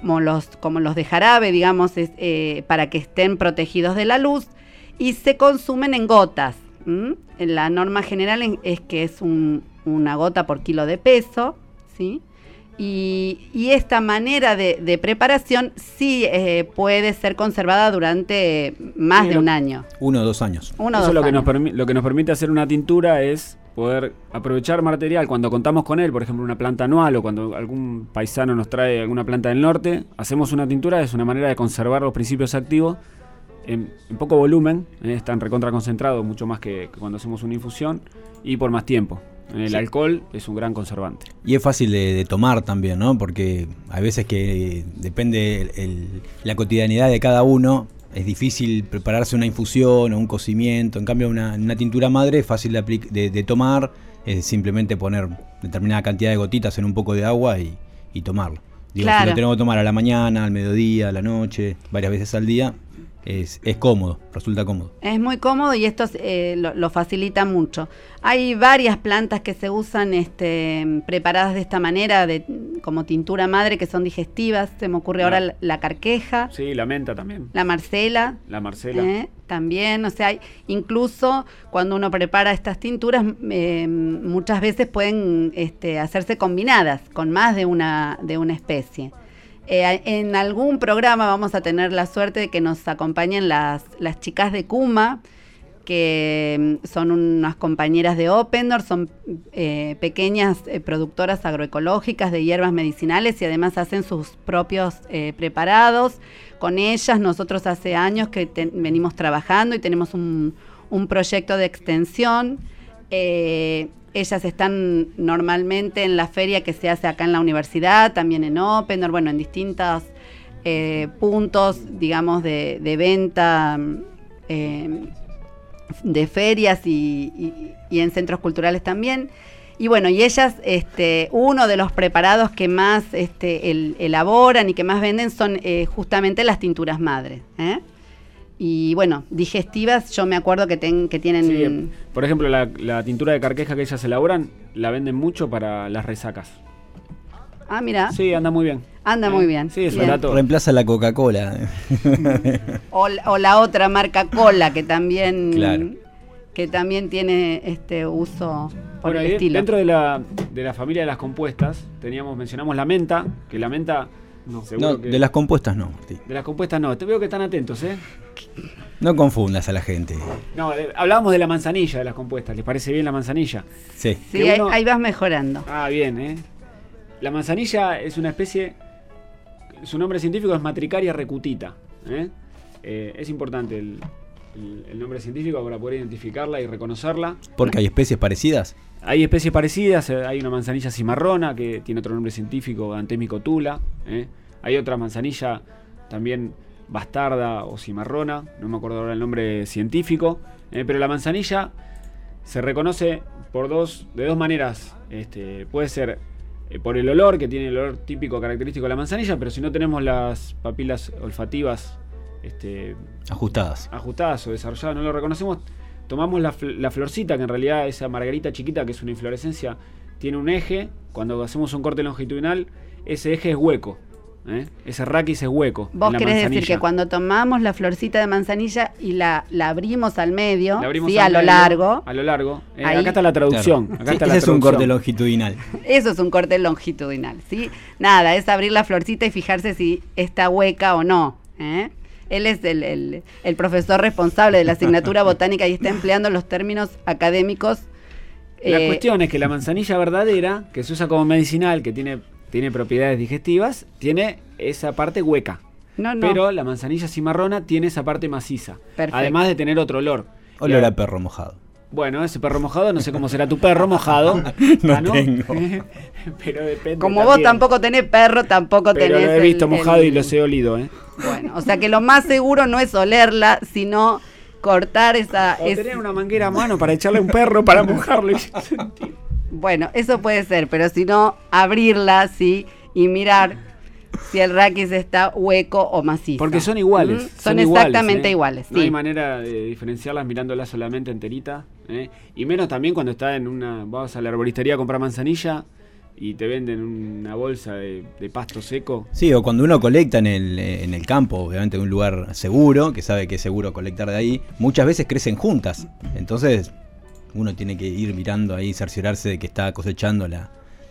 Como los, como los de jarabe, digamos, eh, para que estén protegidos de la luz, y se consumen en gotas. La norma general es que es una gota por kilo de peso, ¿sí? Y, esta manera de, preparación sí eh, puede ser conservada durante más de un año. Uno o dos años. Uno Eso lo, Que nos lo que nos permite hacer una tintura es poder aprovechar material cuando contamos con él, por ejemplo una planta anual o cuando algún paisano nos trae alguna planta del norte, hacemos una tintura, es una manera de conservar los principios activos en, poco volumen, eh, están recontra concentrados mucho más que cuando hacemos una infusión y por más tiempo. El alcohol es un gran conservante. Y es fácil de, tomar también, ¿no? Porque hay veces que depende la cotidianidad de cada uno. Es difícil prepararse una infusión o un cocimiento. En cambio, una, tintura madre es fácil de, tomar. Es simplemente poner determinada cantidad de gotitas en un poco de agua y, y tomarlo. Digo, si lo tenemos que tomar a la mañana, al mediodía, a la noche, varias veces al día, es, cómodo, resulta cómodo. Es muy cómodo y esto eh, lo, facilita mucho. Hay varias plantas que se usan este, preparadas de esta manera, de, como tintura madre, que son digestivas. Se me ocurre ahora la, carqueja. Sí, la menta también. La marcela. La marcela. ¿eh? también, o sea, incluso cuando uno prepara estas tinturas, eh, muchas veces pueden este, hacerse combinadas con más de una, de una especie. Eh, en algún programa vamos a tener la suerte de que nos acompañen las, chicas de Kuma, que mm, son unas compañeras de Opendor, son eh, pequeñas eh, productoras agroecológicas de hierbas medicinales y además hacen sus propios preparados. Con ellas nosotros hace años que venimos trabajando y tenemos un proyecto de extensión. Ellas están normalmente en la feria que se hace acá en la universidad, también en Open, bueno, en distintos eh, puntos, digamos, de, venta eh, de ferias y, en centros culturales también. Y bueno, y ellas, este, uno de los preparados que más este, elaboran y que más venden son eh, justamente las tinturas madres. Y bueno, digestivas, yo me acuerdo que, que tienen... por ejemplo, la, tintura de carqueja que ellas elaboran, la venden mucho para las resacas. Ah, mira. Sí, anda muy bien. Anda muy bien. Sí, es barato. Reemplaza la Coca-Cola. <laughs> o, la otra marca Cola que también que también tiene este uso por el estilo. Dentro de la, de la familia de las compuestas, teníamos mencionamos la menta, que la menta no, de las compuestas no, De las compuestas no. Te veo que están atentos, ¿eh? No confundas a la gente. No, hablábamos de la manzanilla de las compuestas. ¿Les parece bien la manzanilla? Sí. Sí, ahí, vas mejorando. Ah, bien, ¿eh? La manzanilla es una especie. Su nombre científico es Matricaria recutita. ¿eh? Eh, es importante el, el, nombre científico para poder identificarla y reconocerla. Porque hay especies parecidas. Hay especies parecidas, eh, hay una manzanilla cimarrona que tiene otro nombre científico, Antémico tula. ¿eh? Hay otra manzanilla también bastarda o cimarrona, no me acuerdo ahora el nombre científico, ¿eh? pero la manzanilla se reconoce por dos, de dos maneras. Este, puede ser por el olor, que tiene el olor típico característico de la manzanilla, pero si no tenemos las papilas olfativas este, ajustadas. Ajustadas o desarrolladas, no lo reconocemos tomamos la, la, florcita, que en realidad esa margarita chiquita, que es una inflorescencia, tiene un eje. Cuando hacemos un corte longitudinal, ese eje es hueco. ¿eh? Ese raquis es hueco. Vos querés decir que cuando tomamos la florcita de manzanilla y la, la abrimos al medio, sí, a lo largo. A lo largo. Eh, acá está la traducción. ese es un corte longitudinal. <laughs> Eso es un corte longitudinal. ¿sí? Nada, es abrir la florcita y fijarse si está hueca o no. ¿eh? Él es el, profesor responsable de la asignatura <laughs> botánica y está empleando los términos académicos. La eh, cuestión es que la manzanilla verdadera, que se usa como medicinal, que tiene, tiene propiedades digestivas, tiene esa parte hueca. No, no. Pero la manzanilla cimarrona tiene esa parte maciza. Además de tener otro olor. Olor a perro mojado. Bueno, ese perro mojado, no sé cómo será tu perro mojado. <laughs> no, ah, tengo. <laughs> pero depende. Como vos tampoco tenés perro, tampoco pero tenés. Lo he visto mojado y los he olido, ¿eh? Bueno, o sea que lo más seguro no es olerla, sino cortar esa. O tener una manguera a mano para echarle a un perro para <laughs> mojarlo. bueno, eso puede ser, pero si no, abrirla, sí, y mirar si el raquis está hueco o macizo. Porque son iguales. Son, exactamente ¿eh? iguales. No hay manera de diferenciarlas mirándolas solamente enterita. ¿eh? Y menos también cuando está en una. Vamos a la arboristería a comprar manzanilla. y te venden una bolsa de, pasto seco. Sí, o cuando uno colecta en el, en el campo, obviamente en un lugar seguro, que sabe que es seguro colectar de ahí, muchas veces crecen juntas. Entonces uno tiene que ir mirando ahí, cerciorarse de que está cosechando la,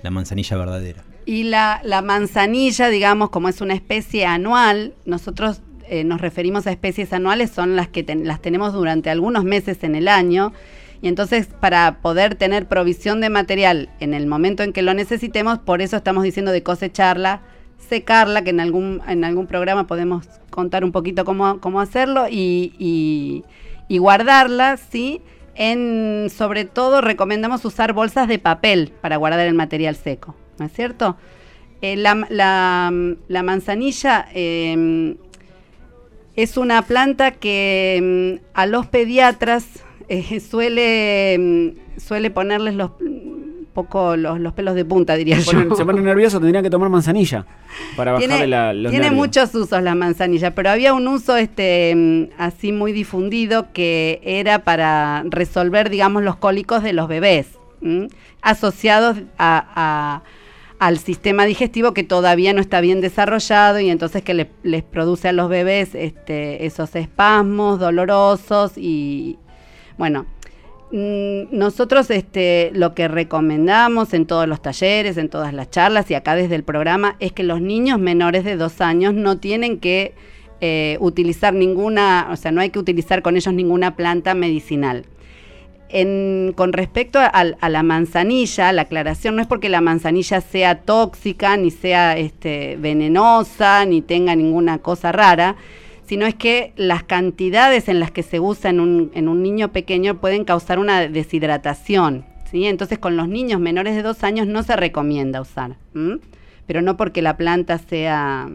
manzanilla verdadera. Y la, la, manzanilla, digamos, como es una especie anual, nosotros eh, nos referimos a especies anuales, son las que las tenemos durante algunos meses en el año y entonces para poder tener provisión de material en el momento en que lo necesitemos, por eso estamos diciendo de cosecharla, secarla, que en algún, en algún programa podemos contar un poquito cómo, cómo hacerlo, y, y, guardarla, ¿sí? En, sobre todo recomendamos usar bolsas de papel para guardar el material seco, ¿no es cierto? Eh, la, la, manzanilla em, es una planta que em, a los pediatras eh, <laughs> suele, mm, suele ponerles los poco los, pelos de punta, diría yo. Se pone nervioso, tendrían que tomar manzanilla para bajarle la, los Tiene muchos usos la manzanilla, pero había un uso este así muy difundido que era para resolver, digamos, los cólicos de los bebés, asociados a, al sistema digestivo que todavía no está bien desarrollado y entonces que les produce a los bebés este, esos espasmos dolorosos y, bueno, mm, nosotros este, lo que recomendamos en todos los talleres, en todas las charlas y acá desde el programa es que los niños menores de dos años no tienen que eh, utilizar ninguna, o sea, no hay que utilizar con ellos ninguna planta medicinal. Con respecto a, la manzanilla, la aclaración no es porque la manzanilla sea tóxica, ni sea este, venenosa, ni tenga ninguna cosa rara, sino es que las cantidades en las que se usa en un, en un niño pequeño pueden causar una deshidratación. ¿sí? Entonces con los niños menores de dos años no se recomienda usar, pero no porque la planta sea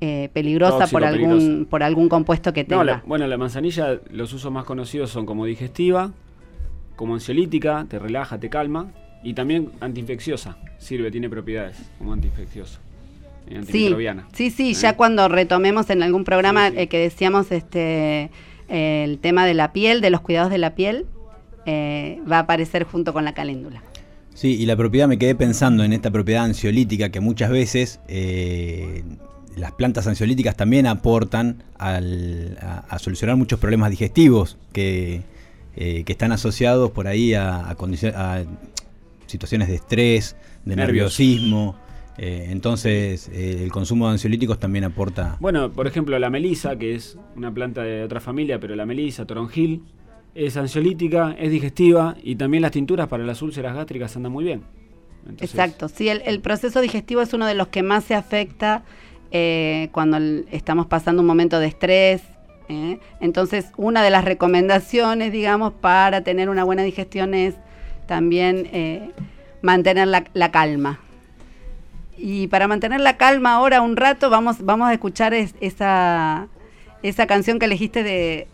eh, peligrosa por algún por algún compuesto que tenga. bueno, la manzanilla, los usos más conocidos son como digestiva, como ansiolítica, te relaja, te calma, y también antiinfecciosa, sirve, tiene propiedades como antiinfecciosa. Sí, sí, sí, ya cuando retomemos en algún programa eh, que decíamos este el tema de la piel, de los cuidados de la piel, eh, va a aparecer junto con la caléndula. Sí, y la propiedad, me quedé pensando en esta propiedad ansiolítica que muchas veces eh, las plantas ansiolíticas también aportan a, solucionar muchos problemas digestivos que, que están asociados por ahí a, a situaciones de estrés, de nerviosismo. Eh, entonces, eh, el consumo de ansiolíticos también aporta. Bueno, por ejemplo, la melisa, que es una planta de otra familia, pero la melisa, toronjil, es ansiolítica, es digestiva y también las tinturas para las úlceras gástricas andan muy bien. Exacto, sí, el, proceso digestivo es uno de los que más se afecta eh, cuando estamos pasando un momento de estrés. Entonces, una de las recomendaciones, digamos, para tener una buena digestión es también mantener la calma. Y para mantener la calma ahora un rato, vamos, vamos a escuchar esa, esa canción que elegiste de,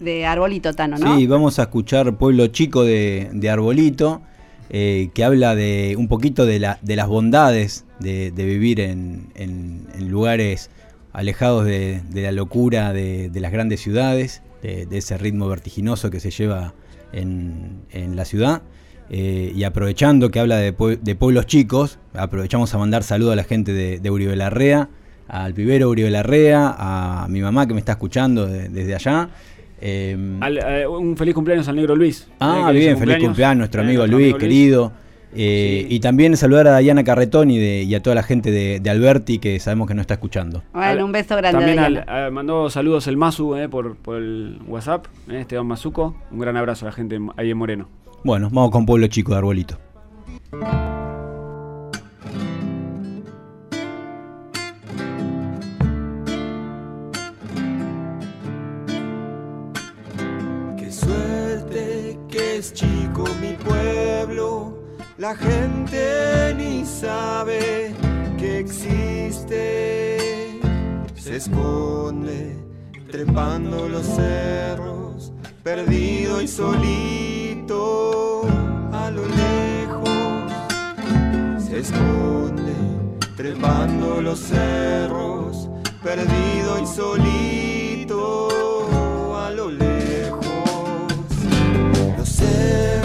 de Arbolito, Tano, ¿no? Sí, vamos a escuchar Pueblo Chico de, Arbolito, eh, que habla de un poquito de, la, de las bondades de, vivir en, lugares alejados de, la locura de, las grandes ciudades, de, ese ritmo vertiginoso que se lleva en, en la ciudad. Eh, y aprovechando que habla de, pueblos chicos, aprovechamos a mandar saludos a la gente de, de Uribe Larrea, al pibero Uribe Larrea, a mi mamá que me está escuchando desde allá. Eh, un feliz cumpleaños al negro Luis. Ah, eh, bien, feliz cumpleaños, nuestro amigo Luis, querido. Y también saludar a Diana Carretón y, a toda la gente de, Alberti que sabemos que nos está escuchando. Bueno, un beso grande. También mandó saludos el Masu por, por, el WhatsApp, Esteban Mazuco. Un gran abrazo a la gente ahí en Moreno. Bueno, vamos con Pueblo Chico de Arbolito. Qué suerte que es chico mi pueblo, la gente ni sabe que existe, se esconde trepando los cerros, perdido y solito a lo lejos se esconde, trepando los cerros, perdido y solito a lo lejos. Los cerros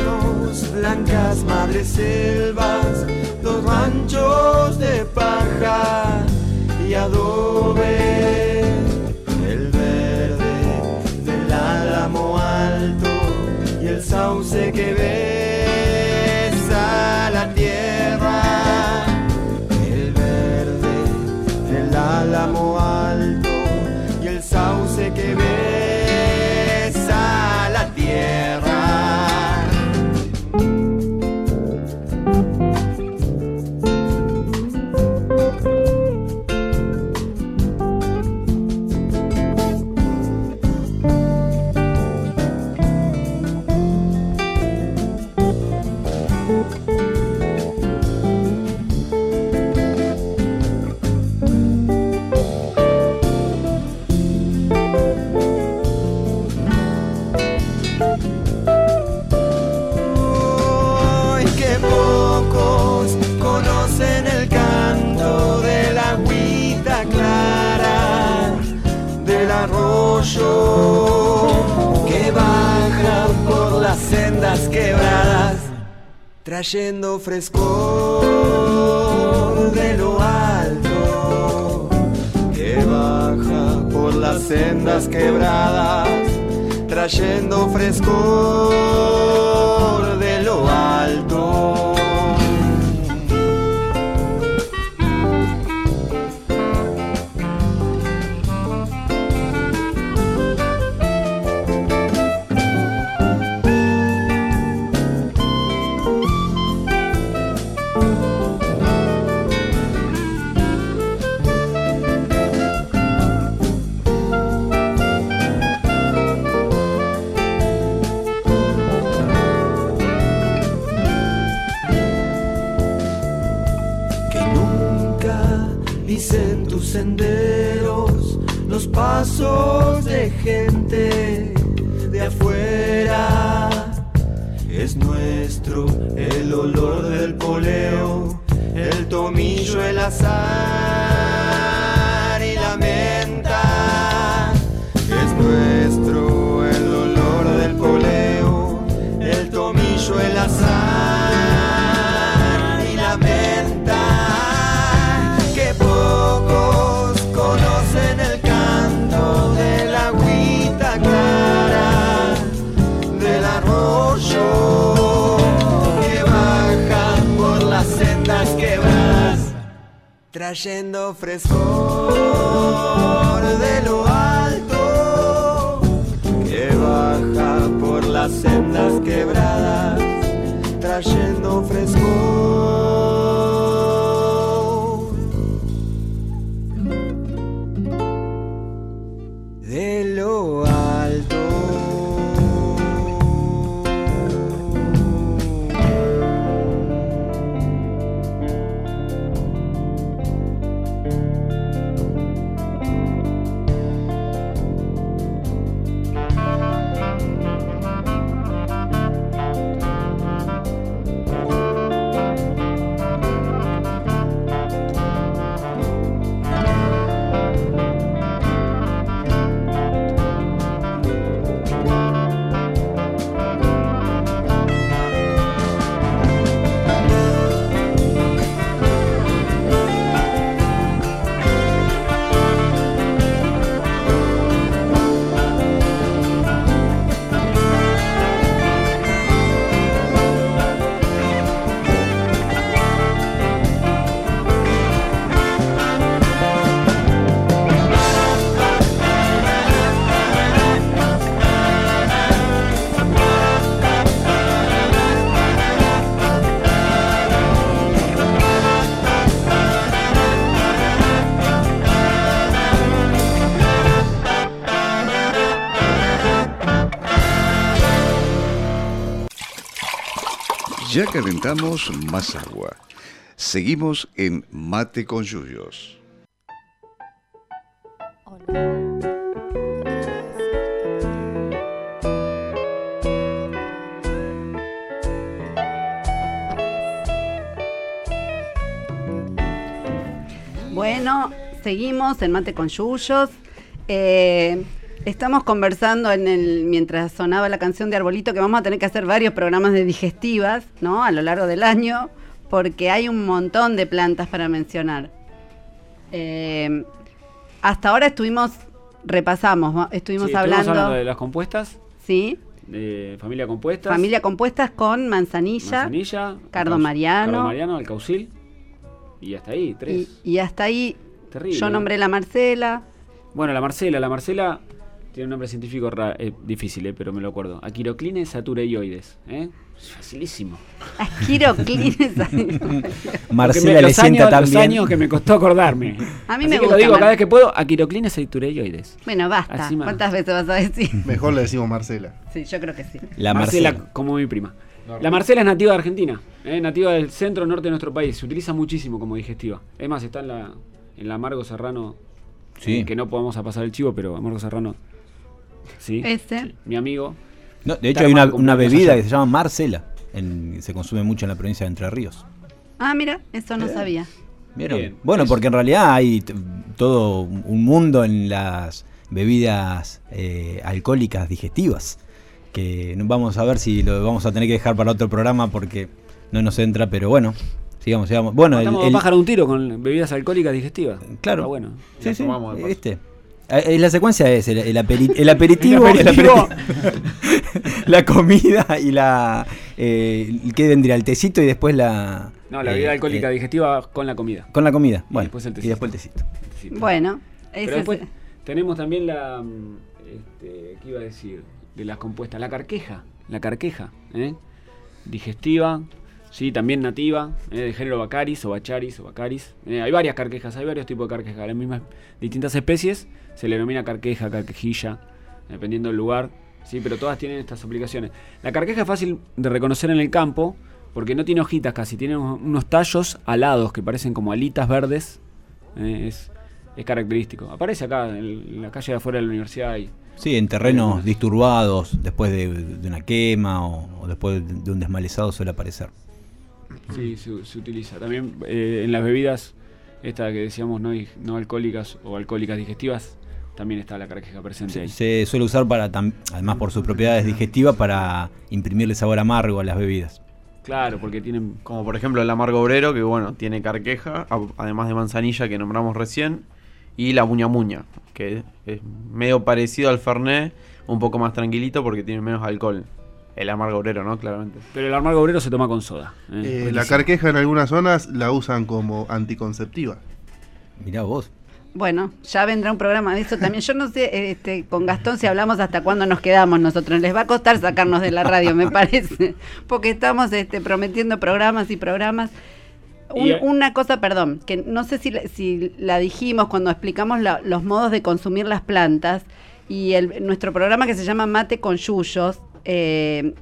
blancas madres selvas, los ranchos de paja y adobe, el verde del álamo alto y el sauce que trayendo frescor de lo alto que baja por las sendas quebradas trayendo frescor el trayendo frescor de lo alto que baja por las sendas quebradas trayendo frescor Ya calentamos más agua. Seguimos en Mate con Yuyos. Bueno, seguimos en Mate con Yuyos. Eh, Estamos conversando en el mientras sonaba la canción de Arbolito que vamos a tener que hacer varios programas de digestivas, ¿no? A lo largo del año, porque hay un montón de plantas para mencionar. Eh, hasta ahora estuvimos, repasamos, estuvimos hablando, de las compuestas. Sí. De familia compuestas. Familia compuestas con manzanilla, manzanilla cardo mariano, cardo mariano, alcaucil. Y hasta ahí, tres. Y, hasta ahí, Terrible, yo nombré la Marcela. Bueno, la Marcela, la Marcela tiene un nombre científico ra- eh, difícil, eh, pero me lo acuerdo. Aquiroclines satureioides. ¿eh? Es facilísimo. Asquiroclines. <laughs> Marcela le los sienta años, tan los bien. años que me costó acordarme. A mí Así me que gusta. lo digo Mar- cada vez que puedo, aquiroclines satureioides. Bueno, basta. Así. ¿Cuántas veces vas a decir? Mejor le decimos Marcela. Sí, yo creo que sí. La Marcela, Marcela. como mi prima. La Marcela es nativa de Argentina, ¿eh? nativa del centro norte de nuestro país. Se utiliza muchísimo como digestiva. Es más, está en la, en la Amargo Serrano. Sí. eh, que no podamos a pasar el chivo, pero Amargo Serrano. Sí. Ese. sí, Mi amigo. No, de hecho, hay una, una bebida allá. que se llama Marcela. En- se consume mucho en la provincia de Entre Ríos. Ah, mira, eso no sabía. ¿Vieron? Bien. Bueno, porque en realidad hay todo un mundo en las bebidas eh, alcohólicas digestivas. Que no- vamos a ver si lo vamos a tener que dejar para otro programa porque no nos entra, pero bueno, sigamos, sigamos. Bueno, el, Matamos el- un tiro con bebidas alcohólicas digestivas. Claro. Está bueno. Sí, sí, este. Eh, La secuencia es el, el aperi- el <laughs> aperitivo, El el aperitivo. aperitivo, <laughs> la comida y la. Eh, ¿Qué vendría? El tecito y después la. No, la eh, bebida alcohólica eh, digestiva con la comida. Con la comida. Bueno, después el y después el tecito. Bueno, Pero ese después es- tenemos también la. mm, Este, ¿Qué iba a decir? De las compuestas. La carqueja. La carqueja. ¿eh? Digestiva. Sí, también nativa. ¿eh? De género Bacaris o Bacharis o Bacaris. Eh, hay varias carquejas. Hay varios tipos de carquejas. Las mismas distintas especies se le denomina carqueja, carquejilla. Dependiendo del lugar. Sí, pero todas tienen estas aplicaciones. La carqueja es fácil de reconocer en el campo. Porque no tiene hojitas casi. Tiene unos tallos alados que parecen como alitas verdes. Eh, es, es característico. Aparece acá en, la calle de afuera de la universidad. Sí, en terrenos disturbados, después de, de una quema o, o después de, un desmalezado suele aparecer. sí, se, se utiliza. También eh, en las bebidas, esta que decíamos no, no alcohólicas o alcohólicas digestivas, también está la carqueja presente ahí. Se suele usar para, además por sus propiedades digestivas, para imprimirle sabor amargo a las bebidas. Claro, porque tienen. Como por ejemplo el amargo obrero, que bueno, tiene carqueja, además de manzanilla que nombramos recién, y la muña muña, que es medio parecido al Fernet, un poco más tranquilito porque tiene menos alcohol. El amargo obrero, ¿no? Claramente. Pero el amargo obrero se toma con soda. ¿eh? Eh, la carqueja en algunas zonas la usan como anticonceptiva. Mirá vos. Bueno, ya vendrá un programa de eso también. Yo no sé, este, con Gastón si hablamos hasta cuándo nos quedamos nosotros. Les va a costar sacarnos de la radio, me parece. <laughs> Porque estamos este, prometiendo programas y programas. Un- Y, una cosa, perdón, que no sé si, la- si la dijimos cuando explicamos la- los modos de consumir las plantas y el, nuestro programa que se llama Mate con Yuyos, eh,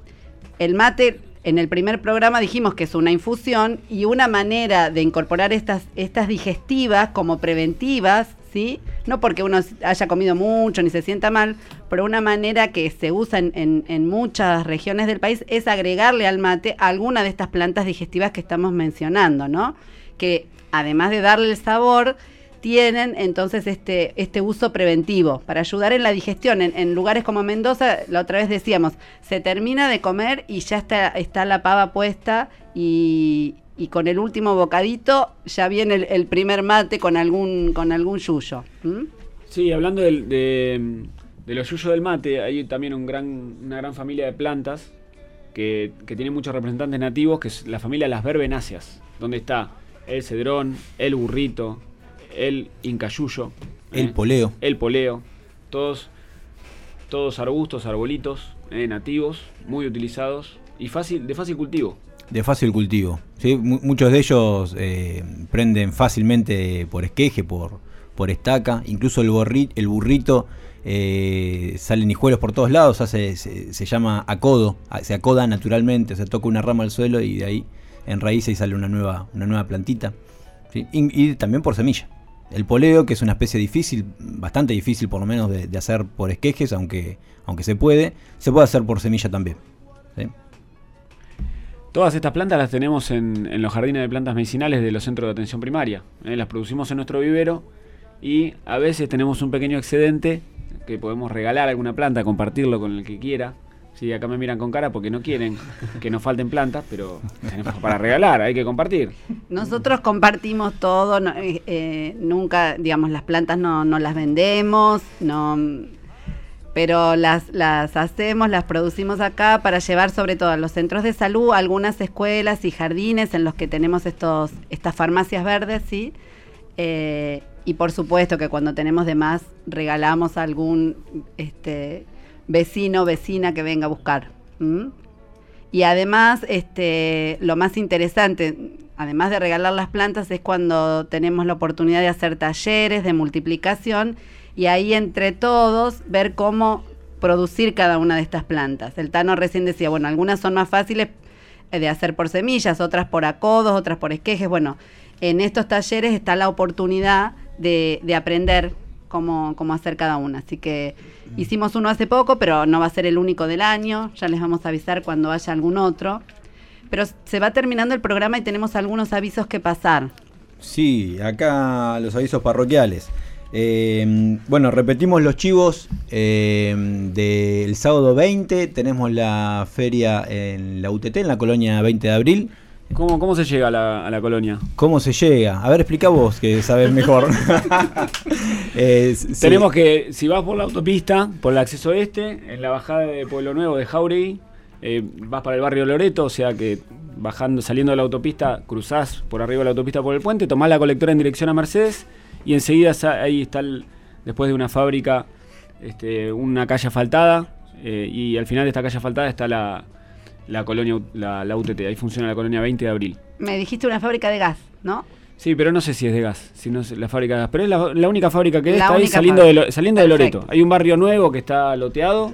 el mate, en el primer programa dijimos que es una infusión y una manera de incorporar estas, estas digestivas como preventivas, ¿sí? No porque uno haya comido mucho ni se sienta mal, pero una manera que se usa en, en- en muchas regiones del país es agregarle al mate alguna de estas plantas digestivas que estamos mencionando, ¿no? Que además de darle el sabor, tienen entonces este, este uso preventivo para ayudar en la digestión. En, lugares como Mendoza, la otra vez decíamos, se termina de comer y ya está, está la pava puesta y, y con el último bocadito ya viene el, primer mate con algún, con algún yuyo. Sí, hablando de, de los yuyos del mate, hay también un gran, una gran familia de plantas que, que tiene muchos representantes nativos, que es la familia de las verbenáceas, donde está el cedrón, el burrito, el incayuyo, El ¿eh? poleo. el poleo, todos, todos arbustos, arbolitos eh, nativos, muy utilizados y fácil, de fácil cultivo. De fácil cultivo. ¿sí? Mu- Muchos de ellos eh, prenden fácilmente por esqueje, por, por estaca. Incluso el, borri- el burrito eh, salen hijuelos por todos lados. hace- se, se llama acodo. Se acoda naturalmente. Se toca una rama al suelo y de ahí en raíces y sale una nueva, una nueva plantita. ¿sí? Y, y también por semilla. El poleo, que es una especie difícil, bastante difícil por lo menos de, hacer por esquejes, aunque, aunque se puede, se puede hacer por semilla también. Todas estas plantas las tenemos en, en los jardines de plantas medicinales de los centros de atención primaria. ¿eh? Las producimos en nuestro vivero y a veces tenemos un pequeño excedente que podemos regalar alguna planta, compartirlo con el que quiera. Sí, acá me miran con cara porque no quieren que nos falten plantas, pero tenemos para regalar, hay que compartir. Nosotros compartimos todo, eh, eh, nunca, digamos, las plantas no, las vendemos, no pero las, las hacemos, las producimos acá para llevar sobre todo a los centros de salud, algunas escuelas y jardines en los que tenemos estos, estas farmacias verdes, ¿sí? Eh, y por supuesto que cuando tenemos de más regalamos algún este, vecino vecina que venga a buscar. Y además, este, lo más interesante, además de regalar las plantas, es cuando tenemos la oportunidad de hacer talleres de multiplicación y ahí entre todos ver cómo producir cada una de estas plantas. El Tano recién decía, bueno, algunas son más fáciles eh, de hacer por semillas, otras por acodos, otras por esquejes. Bueno, en estos talleres está la oportunidad de, aprender cómo, cómo, hacer cada una. Así que hicimos uno hace poco, pero no va a ser el único del año. Ya les vamos a avisar cuando haya algún otro. Pero se va terminando el programa y tenemos algunos avisos que pasar. Sí, acá los avisos parroquiales. Eh, bueno, repetimos los chivos eh, del sábado 20. Tenemos la feria en la UTT, en la colonia 20 de abril. ¿Cómo, cómo se llega a la, colonia? ¿Cómo se llega? A ver, explica vos, que sabes mejor. <laughs> Eh, Tenemos que, si vas por la autopista, por el acceso este, en la bajada de Pueblo Nuevo de Jauregui, vas para el barrio Loreto, o sea que bajando, saliendo de la autopista, cruzás por arriba de la autopista por el puente, tomás la colectora en dirección a Mercedes y enseguida ahí está, después de una fábrica, este, una calle asfaltada, eh, y al final de esta calle asfaltada está la, colonia, la, UTT, ahí funciona la colonia 20 de abril. Me dijiste una fábrica de gas, ¿no? Sí, pero no sé si es de gas, si no es la fábrica de gas, pero es la, única fábrica que está ahí saliendo, de, saliendo de Loreto. Hay un barrio nuevo que está loteado,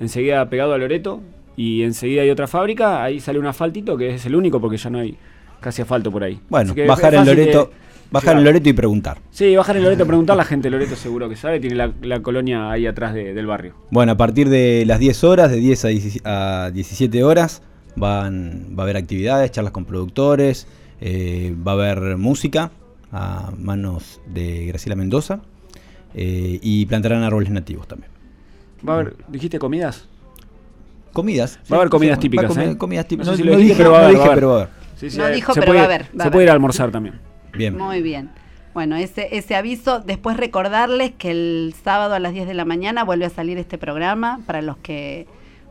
enseguida pegado a Loreto, y enseguida hay otra fábrica, ahí sale un asfaltito que es el único porque ya no hay casi asfalto por ahí. Bueno, bajar en Loreto... Bajar en Loreto y preguntar. Sí, bajar en Loreto y preguntar. La gente de Loreto seguro que sabe. Tiene la, colonia ahí atrás del barrio. Bueno, a partir de las 10 horas, de 10 a, 17 horas, van, va a haber actividades, charlas con productores, eh, va a haber música a manos de Graciela Mendoza eh, y plantarán árboles nativos también. ¿Va a haber, dijiste comidas? Comidas. Va a haber comidas típicas. ¿eh? Comidas típicas. No, sé si lo dije, pero va a haber. no dijo, pero va a haber. se puede ir a almorzar también. Bien. Muy bien. Bueno, ese, ese aviso, después recordarles que el sábado a las 10 de la mañana vuelve a salir este programa para los que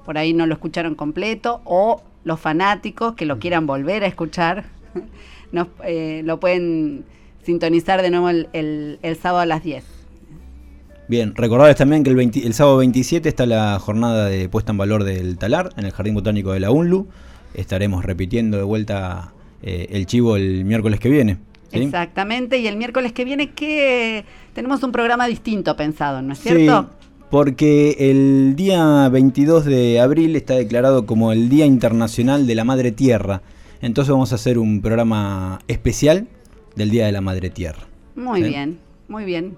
por ahí no lo escucharon completo o los fanáticos que lo quieran volver a escuchar, <laughs> nos, eh, lo pueden sintonizar de nuevo el, el, sábado a las 10. Bien, recordarles también que el, el, sábado 27 está la jornada de puesta en valor del talar en el Jardín Botánico de la UNLU. Estaremos repitiendo de vuelta eh, el chivo el miércoles que viene. Exactamente, y el miércoles que viene que tenemos un programa distinto pensado, ¿no es cierto? Sí, porque el día 22 de abril está declarado como el Día Internacional de la Madre Tierra. Entonces vamos a hacer un programa especial del Día de la Madre Tierra. Muy bien, muy bien.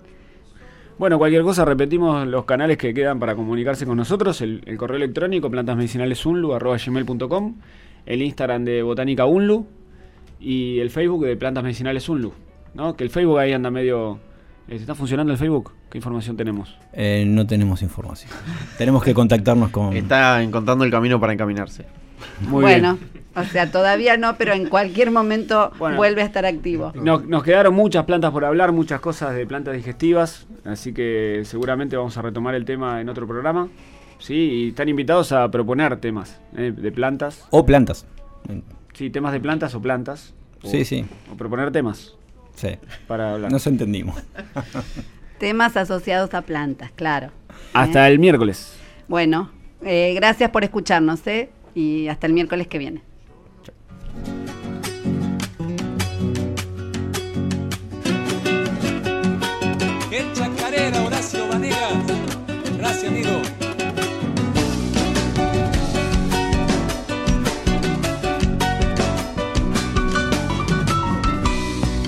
Bueno, cualquier cosa, repetimos los canales que quedan para comunicarse con nosotros, el, correo electrónico plantasmedicinalesunlu.com, el Instagram de Botánica Unlu, y el Facebook de Plantas Medicinales Unlu, ¿no? Que el Facebook ahí anda medio... Eh, ¿Está funcionando el Facebook? ¿Qué información tenemos? Eh, no tenemos información. <laughs> tenemos que contactarnos con... Está encontrando el camino para encaminarse. Muy bueno, o sea, todavía no, pero en cualquier momento vuelve a estar activo. Nos, nos, quedaron muchas plantas por hablar, muchas cosas de plantas digestivas, así que seguramente vamos a retomar el tema en otro programa. Sí, y están invitados a proponer temas eh, de plantas. O plantas. Sí, temas de plantas o plantas. sí, sí. O proponer temas. Sí. Para hablar. Nos entendimos. <laughs> temas asociados a plantas, claro. Hasta ¿Eh? el miércoles. Bueno, eh, gracias por escucharnos, ¿eh? Y hasta el miércoles que viene. Qué chacarera, Horacio Vanegas. Gracias, amigo.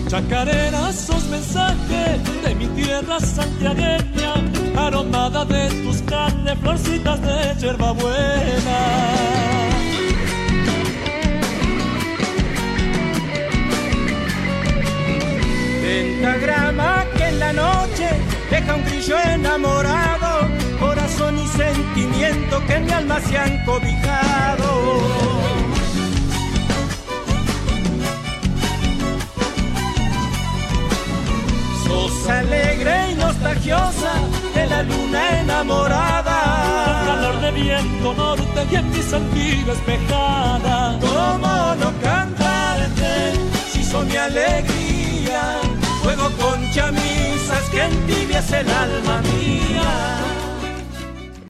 Chacarera sos mensaje de mi tierra santiagueña, aromada de tus carnes, florcitas de hierbabuena. Pentagrama que en la noche deja un grillo enamorado, corazón y sentimiento que en mi alma se han cobijado. Sos alegre y nostalgiosa de la luna enamorada. calor de viento norte y en mi sentido espejada. ¿Cómo no cantarte si son mi alegría? Juego con chamisas que entibias el alma mía.